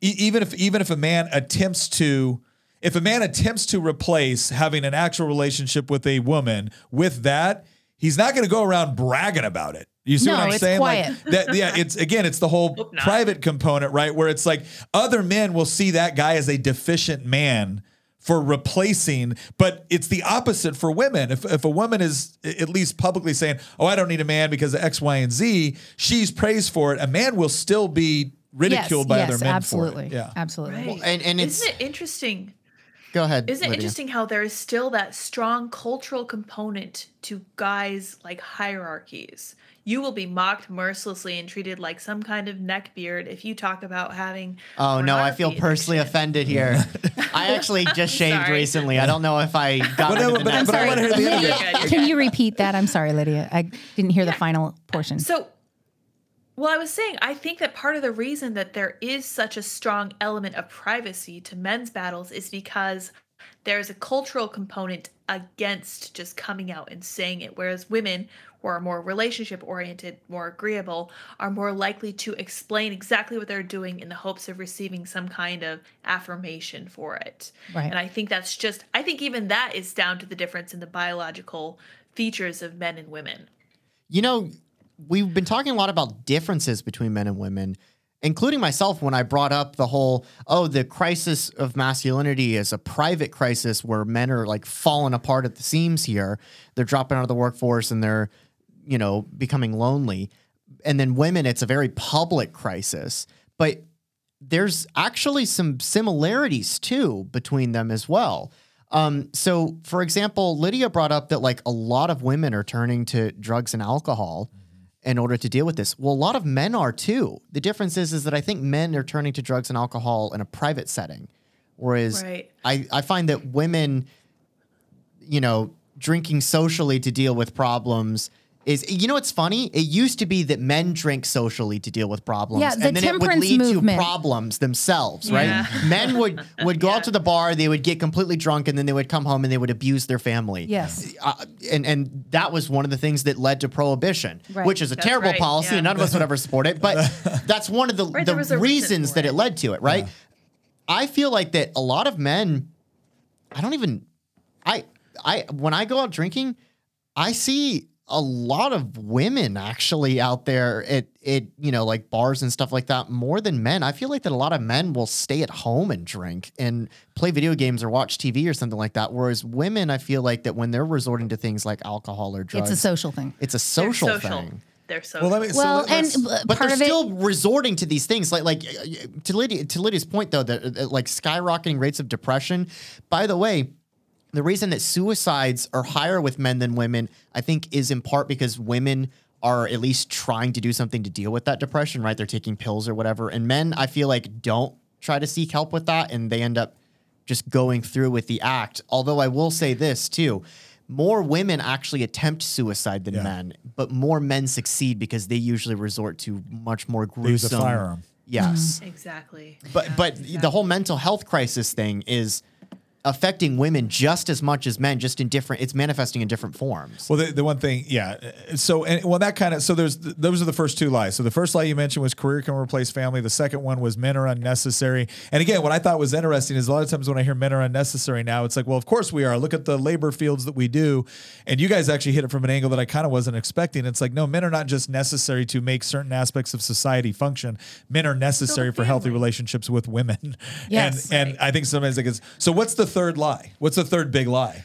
e- even if even if a man attempts to if a man attempts to replace having an actual relationship with a woman with that, he's not going to go around bragging about it. You see No, what I'm it's saying? quiet. Like that, yeah. It's again, it's the whole private component, right? Where it's like other men will see that guy as a deficient man for replacing, but it's the opposite for women. If if a woman is at least publicly saying, "Oh, I don't need a man because of X, Y, and Z," she's praised for it. A man will still be ridiculed yes, by yes, other men absolutely for it. Yeah. absolutely Right. and- and it's- isn't it interesting? Go ahead. Isn't it interesting how there is still that strong cultural component to guys like hierarchies? You will be mocked mercilessly and treated like some kind of neckbeard if you talk about having. Oh no, I feel personally addiction. offended here. I actually just shaved Sorry. recently. I don't know if I got But rid no, of but- but I wanna hear the end of it. You're good, you're can you repeat that i'm sorry lydia i didn't hear the final portion So, well, I was saying, I think that part of the reason that there is such a strong element of privacy to men's battles is because there's a cultural component against just coming out and saying it, whereas women who are more relationship oriented, more agreeable, are more likely to explain exactly what they're doing in the hopes of receiving some kind of affirmation for it. Right. And I think that's just, I think even that is down to the difference in the biological features of men and women. You know, we've been talking a lot about differences between men and women, including myself when I brought up the whole, oh, the crisis of masculinity is a private crisis where men are like falling apart at the seams here. They're dropping out of the workforce and they're, you know, becoming lonely. And then women, it's a very public crisis. But there's actually some similarities too between them as well. Um, so, for example, Lydia brought up that like a lot of women are turning to drugs and alcohol in order to deal with this. Well, a lot of men are too. The difference is, is that I think men are turning to drugs and alcohol in a private setting, whereas Right. I, I find that women, you know, drinking socially to deal with problems is you know it's funny it used to be that men drink socially to deal with problems Yeah, the and then it would temperance lead movement. to problems themselves right men would would go out to the bar they would get completely drunk and then they would come home and they would abuse their family Yes. uh, and and that was one of the things that led to prohibition Right. which is a That's terrible right, policy yeah. and none of us would ever support it but that's one of the, Right, the there was a reason reasons that it it. led to it right i feel like that a lot of men i don't even i i when i go out drinking i see a lot of women actually out there at it you know like bars and stuff like that more than men i feel like that a lot of men will stay at home and drink and play video games or watch tv or something like that whereas women i feel like that when they're resorting to things like alcohol or drugs it's a social thing it's a social, social. thing They're social. Well, let me. so well let- and uh, but part they're of it still resorting to these things like like uh, to Lydia to Lydia's point though that uh, like skyrocketing rates of depression by the way the reason that suicides are higher with men than women, I think, is in part because women are at least trying to do something to deal with that depression, right? They're taking pills or whatever. And men, I feel like, don't try to seek help with that and they end up just going through with the act. Although I will say this too more women actually attempt suicide than Yeah. men, but more men succeed because they usually resort to much more They use gruesome a firearm. Yes. Exactly. But Yeah, but exactly. the whole mental health crisis thing is affecting women just as much as men, just in different. It's manifesting in different forms. Well, the, the one thing, yeah. Uh, so, and well, that kind of, so there's, those are the first two lies. So the first lie you mentioned was career can replace family. The second one was men are unnecessary. And again, what I thought was interesting is a lot of times when I hear men are unnecessary now, it's like, well, of course we are. Look at the labor fields that we do. And you guys actually hit it from an angle that I kind of wasn't expecting. It's like, no, men are not just necessary to make certain aspects of society function. Men are necessary for healthy relationships with women. Yes. And, and I think sometimes like it's, so what's the third lie? What's the third big lie?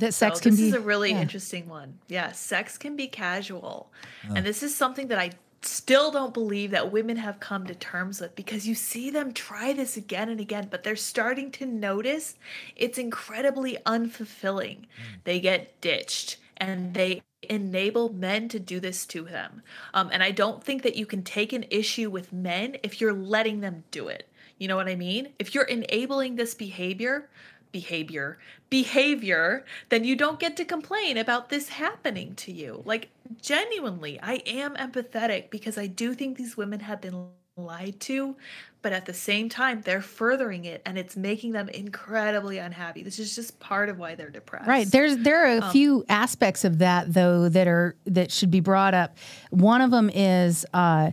that sex So can this be is a really yeah. interesting one. Yeah, sex can be casual. Oh. And this is something that I still don't believe that women have come to terms with because you see them try this again and again, but they're starting to notice it's incredibly unfulfilling. Hmm. They get ditched and they enable men to do this to them. Um, and I don't think that you can take an issue with men if you're letting them do it. You know what I mean? If you're enabling this behavior, behavior behavior then you don't get to complain about this happening to you like genuinely i am empathetic because i do think these women have been lied to but at the same time they're furthering it and it's making them incredibly unhappy this is just part of why they're depressed Right. There's there are a Um, few aspects of that though that are that should be brought up. One of them is uh,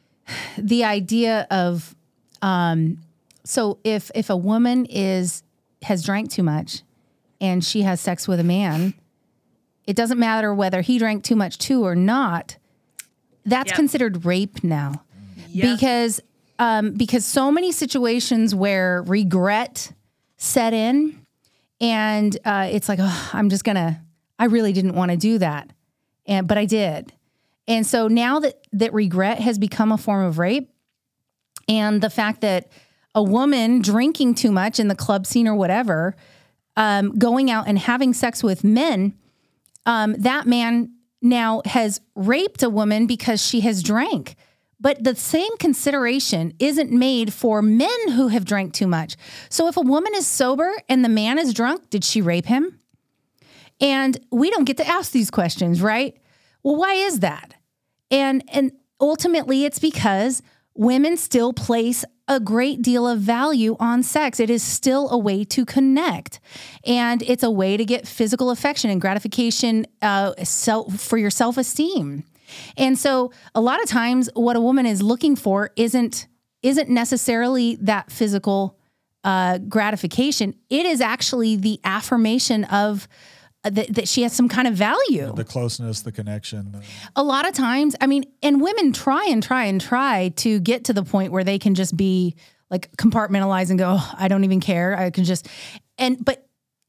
the idea of um, so if if a woman is has drank too much and she has sex with a man, it doesn't matter whether he drank too much too or not. That's Yep. considered rape now Yep. because um, because so many situations where regret set in and uh, it's like oh, i'm just gonna i really didn't want to do that and but i did and so now that that regret has become a form of rape and the fact that a woman drinking too much in the club scene or whatever um, going out and having sex with men um, that man now has raped a woman because she has drank. But the same consideration isn't made for men who have drank too much. So if a woman is sober and the man is drunk, did she rape him? And we don't get to ask these questions, right? Well, why is that? And and ultimately it's because women still place a great deal of value on sex. It is still a way to connect. And it's a way to get physical affection and gratification uh, self, for your self-esteem. And so a lot of times what a woman is looking for isn't isn't necessarily that physical uh, gratification. It is actually the affirmation of that, that she has some kind of value The closeness, the connection. uh, a lot of times, I mean, and women try and try and try to get to the point where they can just be like compartmentalize and go, oh, I don't even care. I can just, and, but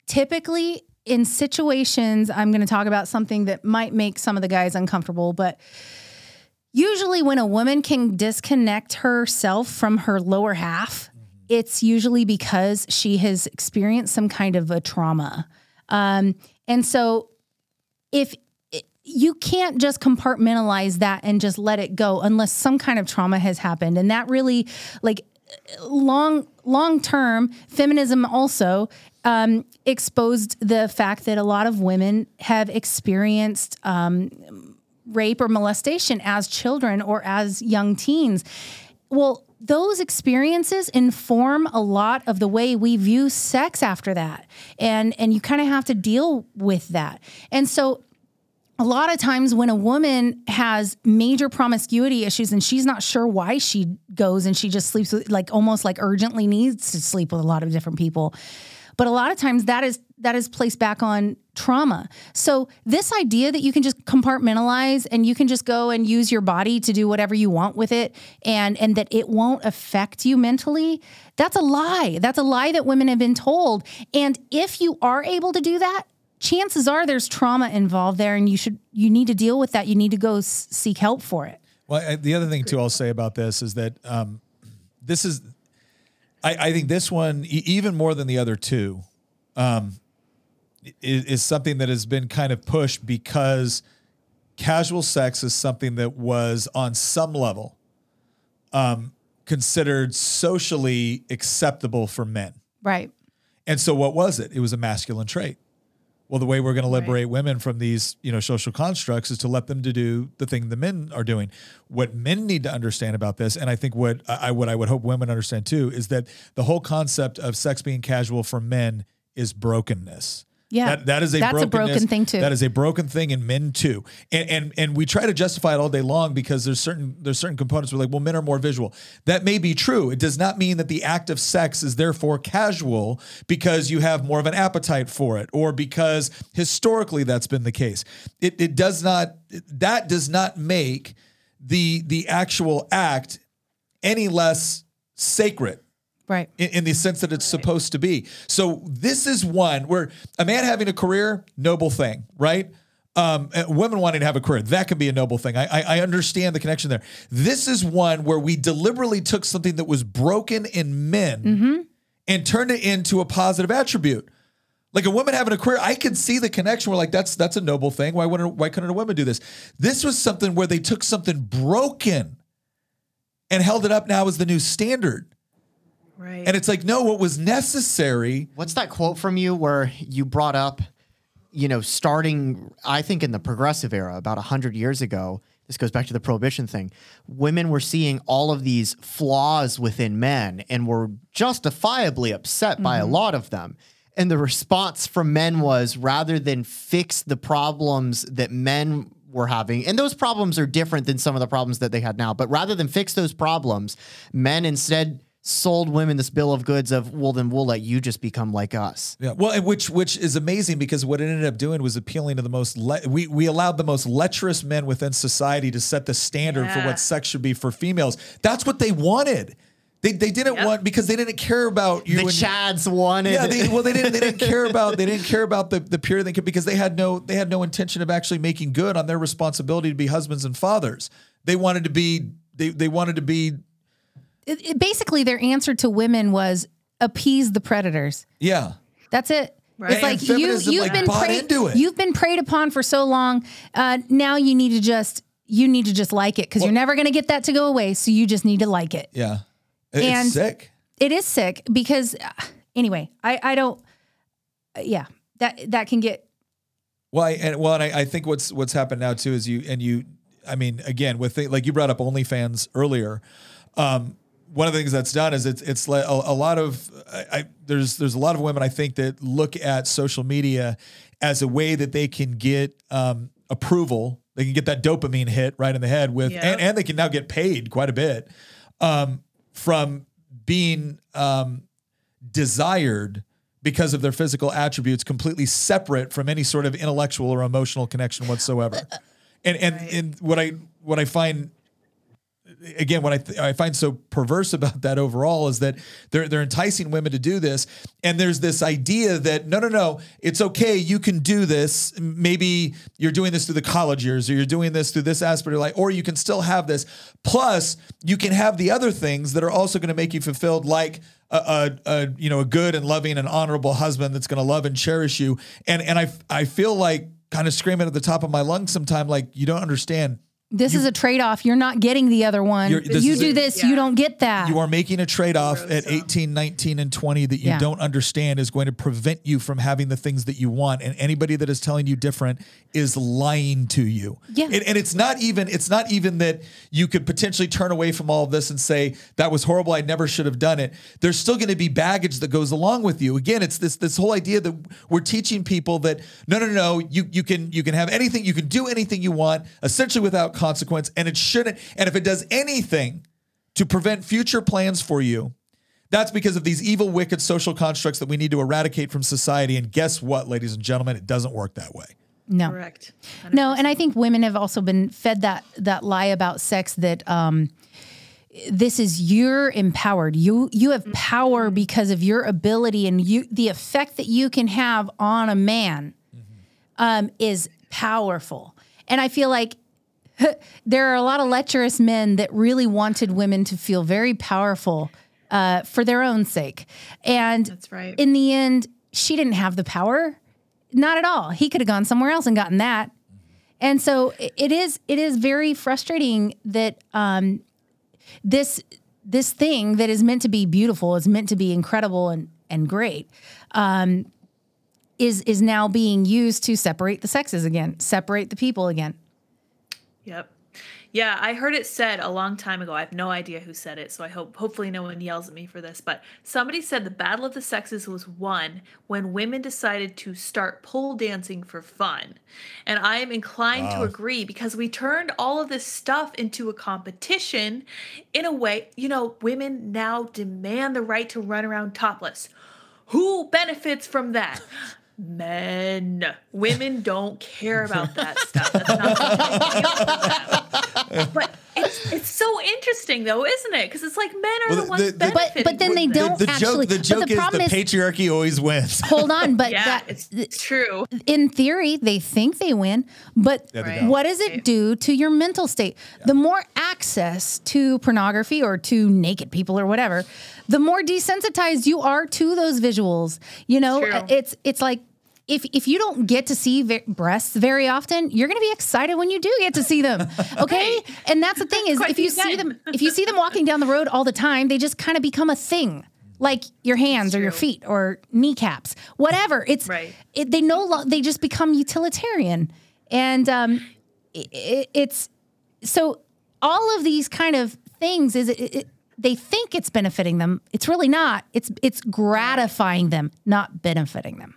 typically in situations, I'm going to talk about something that might make some of the guys uncomfortable, but usually when a woman can disconnect herself from her lower half, it's usually because she has experienced some kind of a trauma. Um, and so if you can't just compartmentalize that and just let it go unless some kind of trauma has happened. And that really like long long term feminism also um, exposed the fact that a lot of women have experienced um, rape or molestation as children or as young teens. Well those experiences inform a lot of the way we view sex after that. And and you kind of have to deal with that. And so a lot of times when a woman has major promiscuity issues and she's not sure why she goes and she just sleeps with like almost like urgently needs to sleep with a lot of different people but a lot of times that is that is placed back on trauma. So this idea that you can just compartmentalize and you can just go and use your body to do whatever you want with it and and that it won't affect you mentally that's a lie. That's a lie that women have been told. And if you are able to do that chances are there's trauma involved there and you should you need to deal with that. You need to go s- seek help for it. Well, I, the other thing too, I'll say about this is that um, this is, I, I think this one e- even more than the other two, um, is, is something that has been kind of pushed because casual sex is something that was on some level um, considered socially acceptable for men. Right. And so what was it? It was a masculine trait. Well, the way we're going to liberate women from these, you know, social constructs is to let them to do the thing the men are doing. What men need to understand about this, and I think what I what I would hope women understand too, is that the whole concept of sex being casual for men is brokenness. Yeah. That, that is a That's a broken thing, too. That is a broken thing in men too. And and and we try to justify it all day long because there's certain there's certain components where like, well, men are more visual. That may be true. It does not mean that the act of sex is therefore casual because you have more of an appetite for it or because historically that's been the case. It it does not that does not make the the actual act any less sacred Right. in, in the sense that it's supposed to be. So this is one where a man having a career, noble thing, right? Um, women wanting to have a career, that can be a noble thing. I, I, I understand the connection there. This is one where we deliberately took something that was broken in men and turned it into a positive attribute. Like a woman having a career, I can see the connection. We're like, that's that's a noble thing. Why wouldn't why couldn't a woman do this? This was something where they took something broken and held it up now as the new standard. Right. And it's like, no, what was necessary. What's that quote from you where you brought up, you know, starting, I think in the progressive era about 100 years ago, this goes back to the prohibition thing. Women were seeing all of these flaws within men and were justifiably upset by a mm-hmm. lot of them. And the response from men was rather than fix the problems that men were having, and those problems are different than some of the problems that they had now, but rather than fix those problems, men instead sold women this bill of goods of, well, then we'll let you just become like us. Yeah, well, and which which is amazing because what it ended up doing was appealing to the most. Le- we we allowed the most lecherous men within society to set the standard for what sex should be for females. That's what they wanted. They they didn't Yep. want because they didn't care about you. The and- Chads wanted. yeah, they, well, they didn't. They didn't care about. They didn't care about the the pure thing because they had no. They had no intention of actually making good on their responsibility to be husbands and fathers. They wanted to be. They they wanted to be. It, it- basically, their answer to women was appease the predators. Yeah. That's it. Right. It's like you you've like, been preyed, into it. you've been preyed upon for so long. Uh, now you need to just you need to just like it because you're never going to get that to go away. So you just need to like it. Yeah. It- And- it's sick. It is sick because uh, anyway, I I don't. uh, yeah, that that can get Well, I, and well, and I, I think what's what's happened now too is you and you. I mean, again, with the, like you brought up OnlyFans earlier. Um, one of the things that's done is it's it's like a, a lot of I, I there's there's a lot of women I think that look at social media as a way that they can get um, approval. They can get that dopamine hit right in the head with, Yeah. and, and they can now get paid quite a bit um, from being um, desired because of their physical attributes completely separate from any sort of intellectual or emotional connection whatsoever. And and and what I what I find again what I th- I find so perverse about that overall is that they're they're enticing women to do this. And there's this idea that no no no it's okay you can do this. Maybe you're doing this through the college years or you're doing this through this aspect of life or you can still have this. Plus you can have the other things that are also going to make you fulfilled like a, a, a you know a good and loving and honorable husband that's going to love and cherish you. And and I I feel like kind of screaming at the top of my lungs sometime like you don't understand this is a trade off. You're not getting the other one. You're- this You is do a- this, Yeah. you don't get that. you are making a trade-off Really at so. 18 19 and 20 that you Yeah. don't understand is going to prevent you from having the things that you want and anybody that is telling you different is lying to you Yeah. and, and it's not even it's not even that you could potentially turn away from all of this and say that was horrible i never should have done it there's still going to be baggage that goes along with you again it's this this whole idea that we're teaching people that no no no you you can you can have anything you can do anything you want essentially without consequence and it shouldn't and if it does anything to prevent future plans for you. That's because of these evil, wicked social constructs that we need to eradicate from society. And guess what, ladies and gentlemen? It doesn't work that way. no. Correct. No, and I think women have also been fed that that lie about sex that um, this is you're empowered. You you have power because of your ability and you the effect that you can have on a man um, is powerful. And I feel like there are a lot of lecherous men that really wanted women to feel very powerful uh, for their own sake. And That's right. in the end, she didn't have the power. Not at all. He could have gone somewhere else and gotten that. And so it is it is very frustrating that um, this this thing that is meant to be beautiful, is meant to be incredible and and great, um, is is now being used to separate the sexes again, separate the people again. Yep. Yeah, I heard it said a long time ago. I have no idea who said it, so I hope hopefully no one yells at me for this. But somebody said the battle of the sexes was won when women decided to start pole dancing for fun. And I am inclined to agree because we turned all of this stuff into a competition in a way, you know, women now demand the right to run around topless. Who benefits from that? Men. Women don't care about that stuff. That's not what they do them. But it's it's so interesting though, isn't it? Because it's like men are Well, the ones the- the- But but then they don't the actually. joke the joke the is problem the is, patriarchy always wins. hold on, but Yeah, that it's true. in theory, they think they win, but Yeah, they Right. what does it do to your mental state? The more access to pornography or to naked people or whatever, the more desensitized you are to those visuals. You know, True. it's it's like if if you don't get to see ve- breasts very often, you're going to be excited when you do get to see them. Okay, Right. and that's the thing is if you see them if you see them walking down the road all the time, they just kind of become a thing. Like your hands or your feet or kneecaps, whatever. It's Right. it, they no lo- they just become utilitarian and um i i it's so all of these kind of things is it, it, they think it's benefiting them it's really not it's it's gratifying them not benefiting them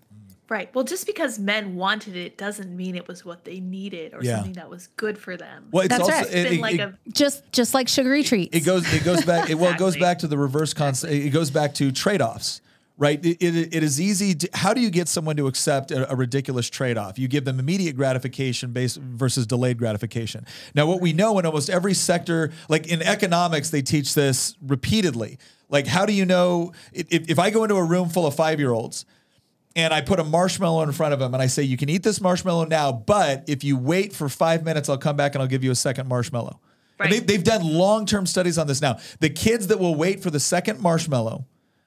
Right. Well, just because men wanted it doesn't mean it was what they needed or Yeah. something that was good for them. Well, it's That's also right. it's it, been it- like it- a just just like sugary treats it goes it goes back it, well it goes back to the reverse concept it goes back to trade-offs right it, it, it is easy to how do you get someone to accept a, a ridiculous trade-off you give them immediate gratification based versus delayed gratification now what we know in almost every sector like in economics they teach this repeatedly like how do you know if, if i go into a room full of five-year-olds and I put a marshmallow in front of them and I say, you can eat this marshmallow now, but if you wait for five minutes, I'll come back and I'll give you a second marshmallow. And Right. they, they've done long term studies on this now. The kids that will wait for the second marshmallow,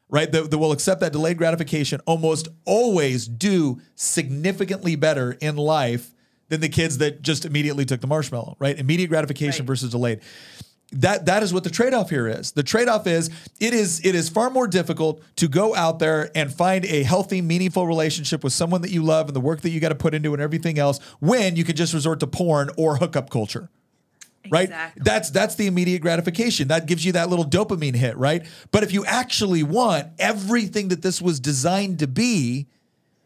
right, that, that will accept that delayed gratification almost always do significantly better in life than the kids that just immediately took the marshmallow, right? Immediate gratification Right. versus delayed that that is what the trade-off here is. The trade-off is it is it is far more difficult to go out there and find a healthy, meaningful relationship with someone that you love and the work that you got to put into and everything else when you can just resort to porn or hookup culture. Right? Exactly. That's that's the immediate gratification. That gives you that little dopamine hit, right? But if you actually want everything that this was designed to be,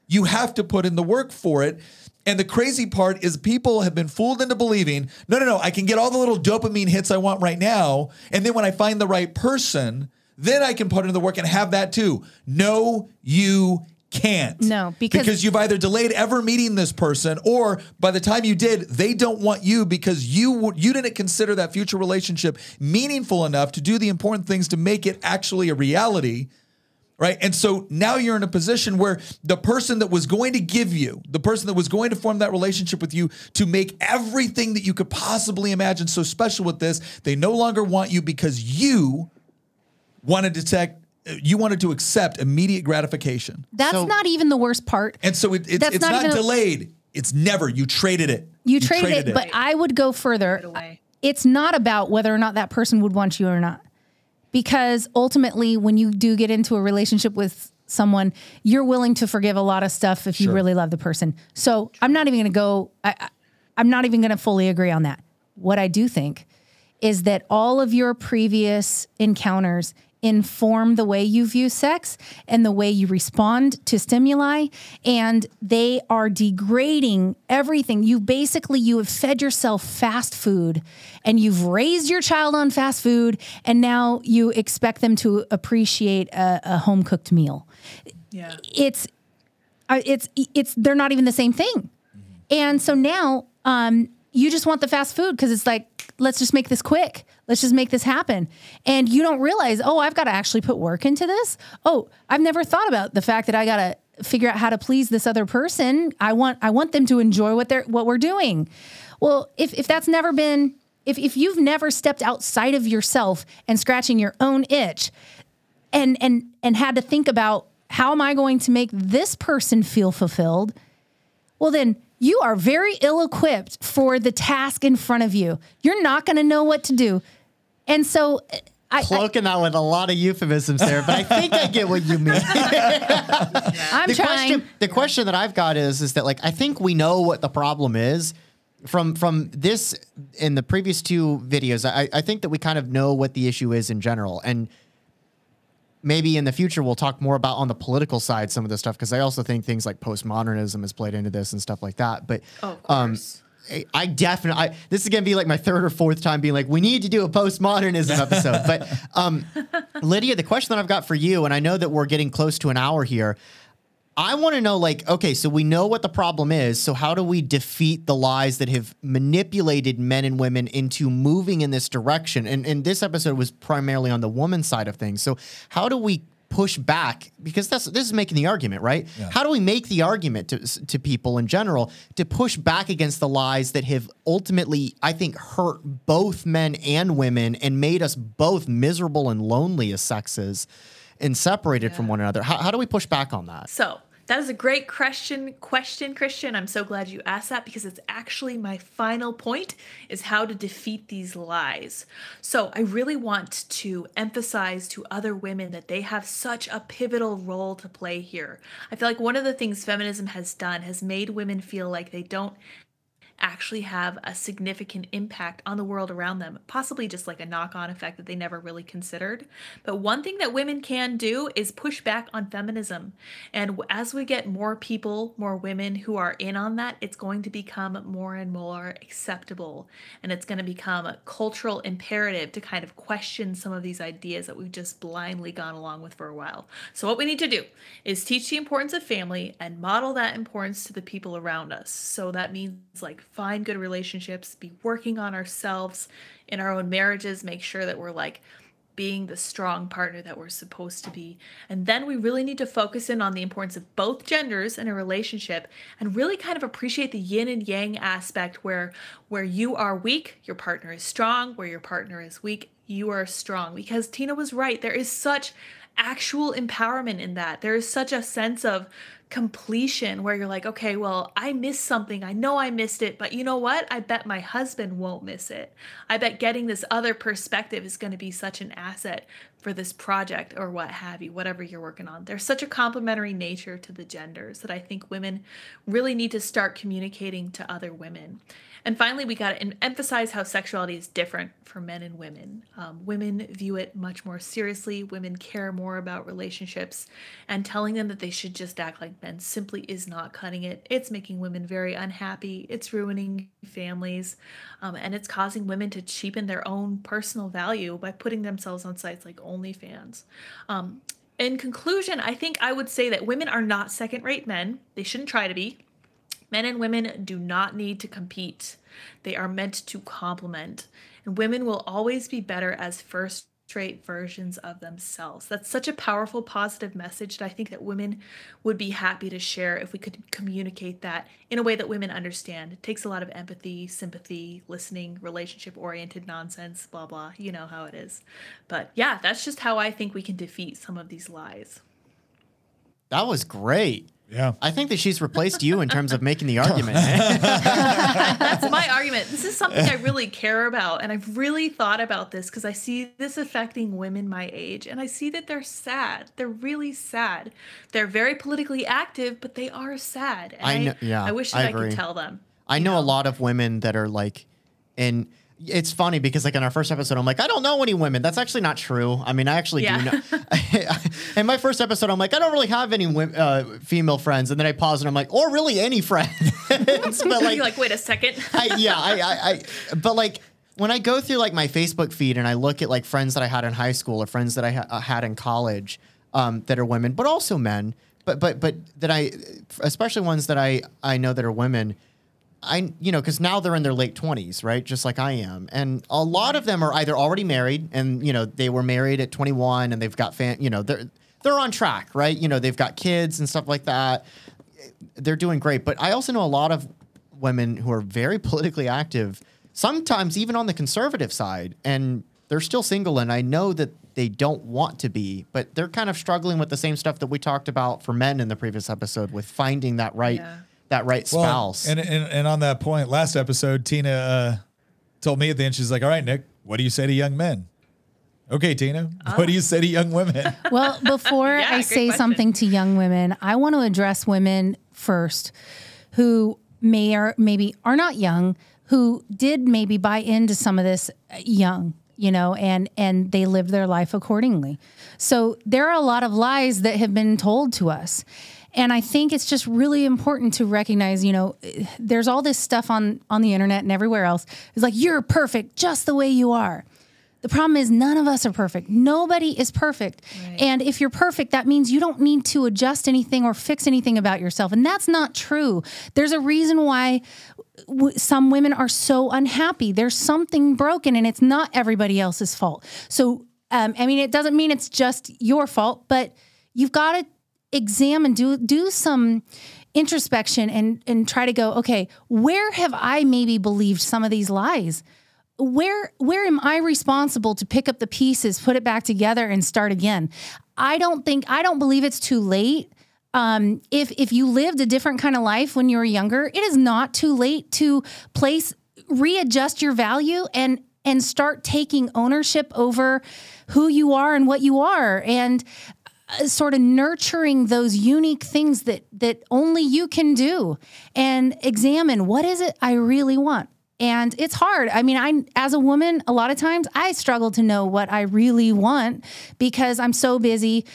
you have to put in the work for it. And the crazy part is people have been fooled into believing, no, no, no, I can get all the little dopamine hits I want right now. And then when I find the right person, then I can put in the work and have that too. No, you can't. No, because- because you've either delayed ever meeting this person or by the time you did, they don't want you because you you didn't consider that future relationship meaningful enough to do the important things to make it actually a reality right? And so now you're in a position where the person that was going to give you, the person that was going to form that relationship with you to make everything that you could possibly imagine so special with this, they no longer want you because you wanted to tech, you wanted to accept immediate gratification. that's So- not even the worst part And so it, it's, That's it's not not, even a- delayed. It's never. You traded it. you, traded, it, but I would go further. It's not about whether or not that person would want you or not. Because ultimately, when you do get into a relationship with someone, you're willing to forgive a lot of stuff if you Sure. really love the person. So I'm not even going to go, I, I, I'm not even going to fully agree on that. What I do think is that all of your previous encounters inform the way you view sex and the way you respond to stimuli and they are degrading everything you basically you have fed yourself fast food and you've raised your child on fast food and now you expect them to appreciate a, a home cooked meal Yeah. it's uh, it's it's they're not even the same thing. And so now um you just want the fast food because it's like let's just make this quick. Let's just make this happen. And you don't realize, "Oh, I've got to actually put work into this." Oh, I've never thought about the fact that I got to figure out how to please this other person. I want I want them to enjoy what they're what we're doing. Well, if if that's never been if if you've never stepped outside of yourself and scratching your own itch, and and and had to think about how am I going to make this person feel fulfilled? Well, then you are very ill equipped for the task in front of you. You're not going to know what to do. And so I, Cloaking that with a lot of euphemisms there, but I think I get what you mean. I'm the trying. question the question that I've got is is that like I think we know what the problem is from from this in the previous two videos. I, I think that we kind of know what the issue is in general, and maybe in the future we'll talk more about on the political side some of this stuff because I also think things like postmodernism has played into this and stuff like that. But Oh, of um, course. I- I definitely. I, this is gonna be like my third or fourth time being like, we need to do a postmodernism episode. but um, Lydia, the question that I've got for you, and I know that we're getting close to an hour here. I want to know, like, okay, so we know what the problem is. So how do we defeat the lies that have manipulated men and women into moving in this direction? And and this episode was primarily on the woman side of things. So how do we push back? Because that's this is making the argument, right? How do we make the argument to to people in general to push back against the lies that have ultimately, I think, hurt both men and women and made us both miserable and lonely as sexes and separated from one another? How, how do we push back on that? So that is a great question, question, Christian. I'm so glad you asked that because it's actually my final point is how to defeat these lies. So I really want to emphasize to other women that they have such a pivotal role to play here. I feel like one of the things feminism has done has made women feel like they don't actually have a significant impact on the world around them, possibly just like a knock on effect that they never really considered. But one thing that women can do is push back on feminism. And as we get more people, more women who are in on that, it's going to become more and more acceptable. And it's going to become a cultural imperative to kind of question some of these ideas that we've just blindly gone along with for a while. So, what we need to do is teach the importance of family and model that importance to the people around us. So, that means like find good relationships, be working on ourselves in our own marriages, make sure that we're like being the strong partner that we're supposed to be. And then we really need to focus in on the importance of both genders in a relationship and really kind of appreciate the yin and yang aspect where where you are weak, your partner is strong, where your partner is weak, you are strong. Because Tina was right, there is such actual empowerment in that. There is such a sense of completion where you're like, okay, well, I missed something. I know I missed it, but you know what? I bet my husband won't miss it. I bet getting this other perspective is going to be such an asset for this project or what have you, whatever you're working on. There's such a complementary nature to the genders that I think women really need to start communicating to other women. And finally, we got to emphasize how sexuality is different for men and women. Um, women view it much more seriously. Women care more about relationships, and telling them that they should just act like men simply is not cutting it. It's making women very unhappy. It's ruining families, um, and it's causing women to cheapen their own personal value by putting themselves on sites like OnlyFans. Um, in conclusion, I think I would say that women are not second rate men. They shouldn't try to be. Men and women do not need to compete. They are meant to complement. And women will always be better as first rate versions of themselves. That's such a powerful, positive message that I think that women would be happy to share if we could communicate that in a way that women understand. It takes a lot of empathy, sympathy, listening, relationship oriented nonsense, blah, blah. You know how it is. But yeah, that's just how I think we can defeat some of these lies. That was great. Yeah. I think that she's replaced you in terms of making the argument. That's my argument. This is something I really care about. And I've really thought about this because I see this affecting women my age. And I see that they're sad. They're really sad. They're very politically active, but they are sad. And I know- yeah, I wish that I I, could tell them. I know a lot of women that are like, and it's funny because like in our first episode, I'm like, I don't know any women. That's actually not true. I mean, I actually Yeah. do know. in my first episode, I'm like, I don't really have any uh, female friends, and then I pause and I'm like, or really any friends. but like, You're like, wait a second. I, yeah, I, I, I, but like when I go through like my Facebook feed and I look at like friends that I had in high school or friends that I ha- uh, had in college um, that are women, but also men, but but but that I, especially ones that I I know that are women. I you know because now they're in their late twenties, right? Just like I am, and a lot of them are either already married and you know they were married at twenty one and they've got fan, you know they're they're on track, right? You know they've got kids and stuff like that. They're doing great, but I also know a lot of women who are very politically active, sometimes even on the conservative side, and they're still single, and I know that they don't want to be, but they're kind of struggling with the same stuff that we talked about for men in the previous episode with finding that right Yeah. That right Well, spouse. and, and and on that point, last episode, Tina uh, told me at the end, she's like, "All right, Nick, what do you say to young men?" Okay, Tina, what do you say to young women? Well, before Yeah, I say question. something to young women, I want to address women first who may or maybe are not young, who did maybe buy into some of this uh, young, you know, and and they lived their life accordingly. So there are a lot of lies that have been told to us. And I think it's just really important to recognize, you know, there's all this stuff on on the internet and everywhere else. It's like you're perfect just the way you are. The problem is none of us are perfect. Nobody is perfect. And if you're perfect, that means you don't need to adjust anything or fix anything about yourself. And that's not true. There's a reason why w- some women are so unhappy. There's something broken and it's not everybody else's fault. So, um, I mean, it doesn't mean it's just your fault, but you've got to examine, do, do some introspection and, and try to go, okay, where have I maybe believed some of these lies? where where am I responsible to pick up the pieces, put it back together, and start again? I don't think I don't believe it's too late. Um, if if you lived a different kind of life when you were younger, it is not too late to place readjust your value and and start taking ownership over who you are and what you are and Uh, sort of nurturing those unique things that that only you can do and examine what is it I really want and it's hard. I mean, I as a woman, a lot of times I struggle to know what I really want because I'm so busy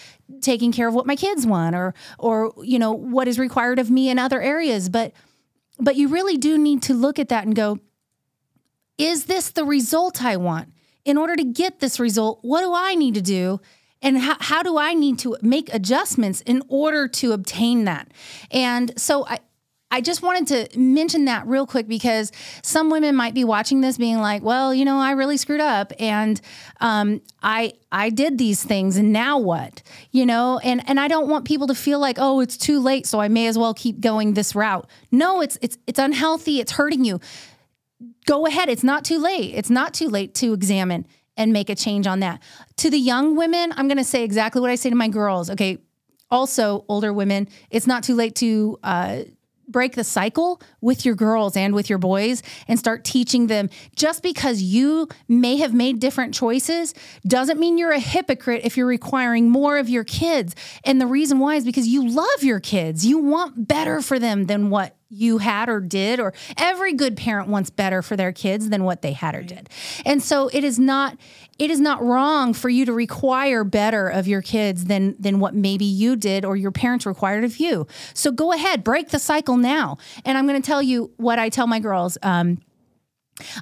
taking care of what my kids want or or you know what is required of me in other areas, but but you really do need to look at that and go, is this the result I want? In order to get this result, what do I need to do? And how, how do I need to make adjustments in order to obtain that? And so I, I just wanted to mention that real quick because some women might be watching this being like, well, you know, I really screwed up and um, I I did these things and now what? You know, and and I don't want people to feel like, oh, it's too late, so I may as well keep going this route. No, it's it's it's unhealthy, it's hurting you. Go ahead, it's not too late. It's not too late to examine and make a change on that. To the young women, I'm going to say exactly what I say to my girls. Okay, also older women, it's not too late to uh, break the cycle with your girls and with your boys and start teaching them just because you may have made different choices doesn't mean you're a hypocrite if you're requiring more of your kids and the reason why is because you love your kids you want better for them than what you had or did or every good parent wants better for their kids than what they had or did. And so it is not it is not wrong for you to require better of your kids than than what maybe you did or your parents required of you. So go ahead break the cycle now. And i'm going to tell you what i tell my girls um,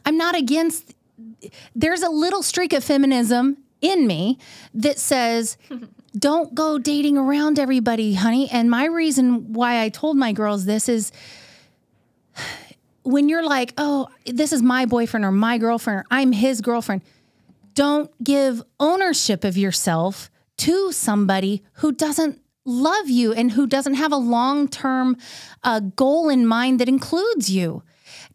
i'm not against there's a little streak of feminism in me that says don't go dating around everybody, honey. And my reason why I told my girls this is when you're like, oh, this is my boyfriend or my girlfriend, or I'm his girlfriend, don't give ownership of yourself to somebody who doesn't love you and who doesn't have a long term uh, goal in mind that includes you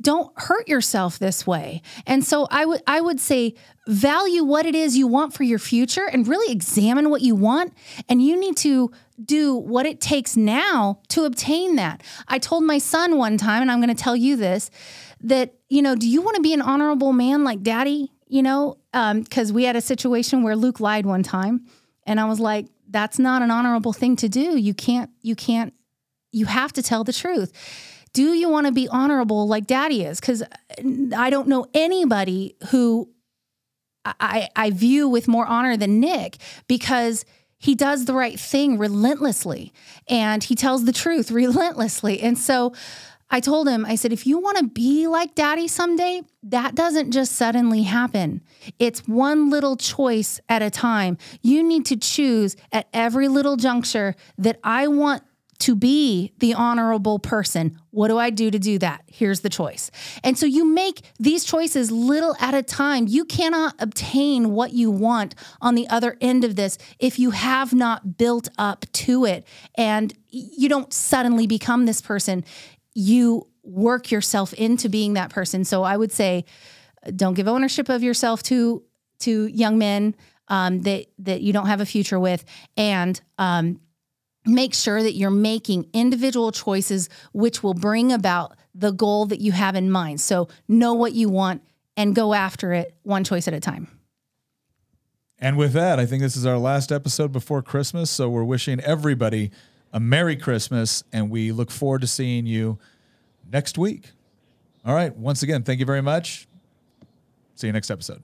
don't hurt yourself this way. And so I would I would say value what it is you want for your future and really examine what you want and you need to do what it takes now to obtain that. I told my son one time and I'm going to tell you this that you know, do you want to be an honorable man like daddy? You know, um, cuz we had a situation where Luke lied one time and I was like that's not an honorable thing to do. You can't you can't you have to tell the truth do you want to be honorable like daddy is? Because I don't know anybody who I, I view with more honor than Nick because he does the right thing relentlessly and he tells the truth relentlessly. And so I told him, I said, if you want to be like daddy someday, that doesn't just suddenly happen. It's one little choice at a time. You need to choose at every little juncture that I want to be the honorable person. What do I do to do that? Here's the choice. And so you make these choices little at a time. You cannot obtain what you want on the other end of this if you have not built up to it and you don't suddenly become this person. You work yourself into being that person. So I would say don't give ownership of yourself to to young men um, that that you don't have a future with, and um, make sure that you're making individual choices which will bring about the goal that you have in mind. So know what you want and go after it one choice at a time. And with that, I think this is our last episode before Christmas. So we're wishing everybody a Merry Christmas and we look forward to seeing you next week. All right. Once again, thank you very much. See you next episode.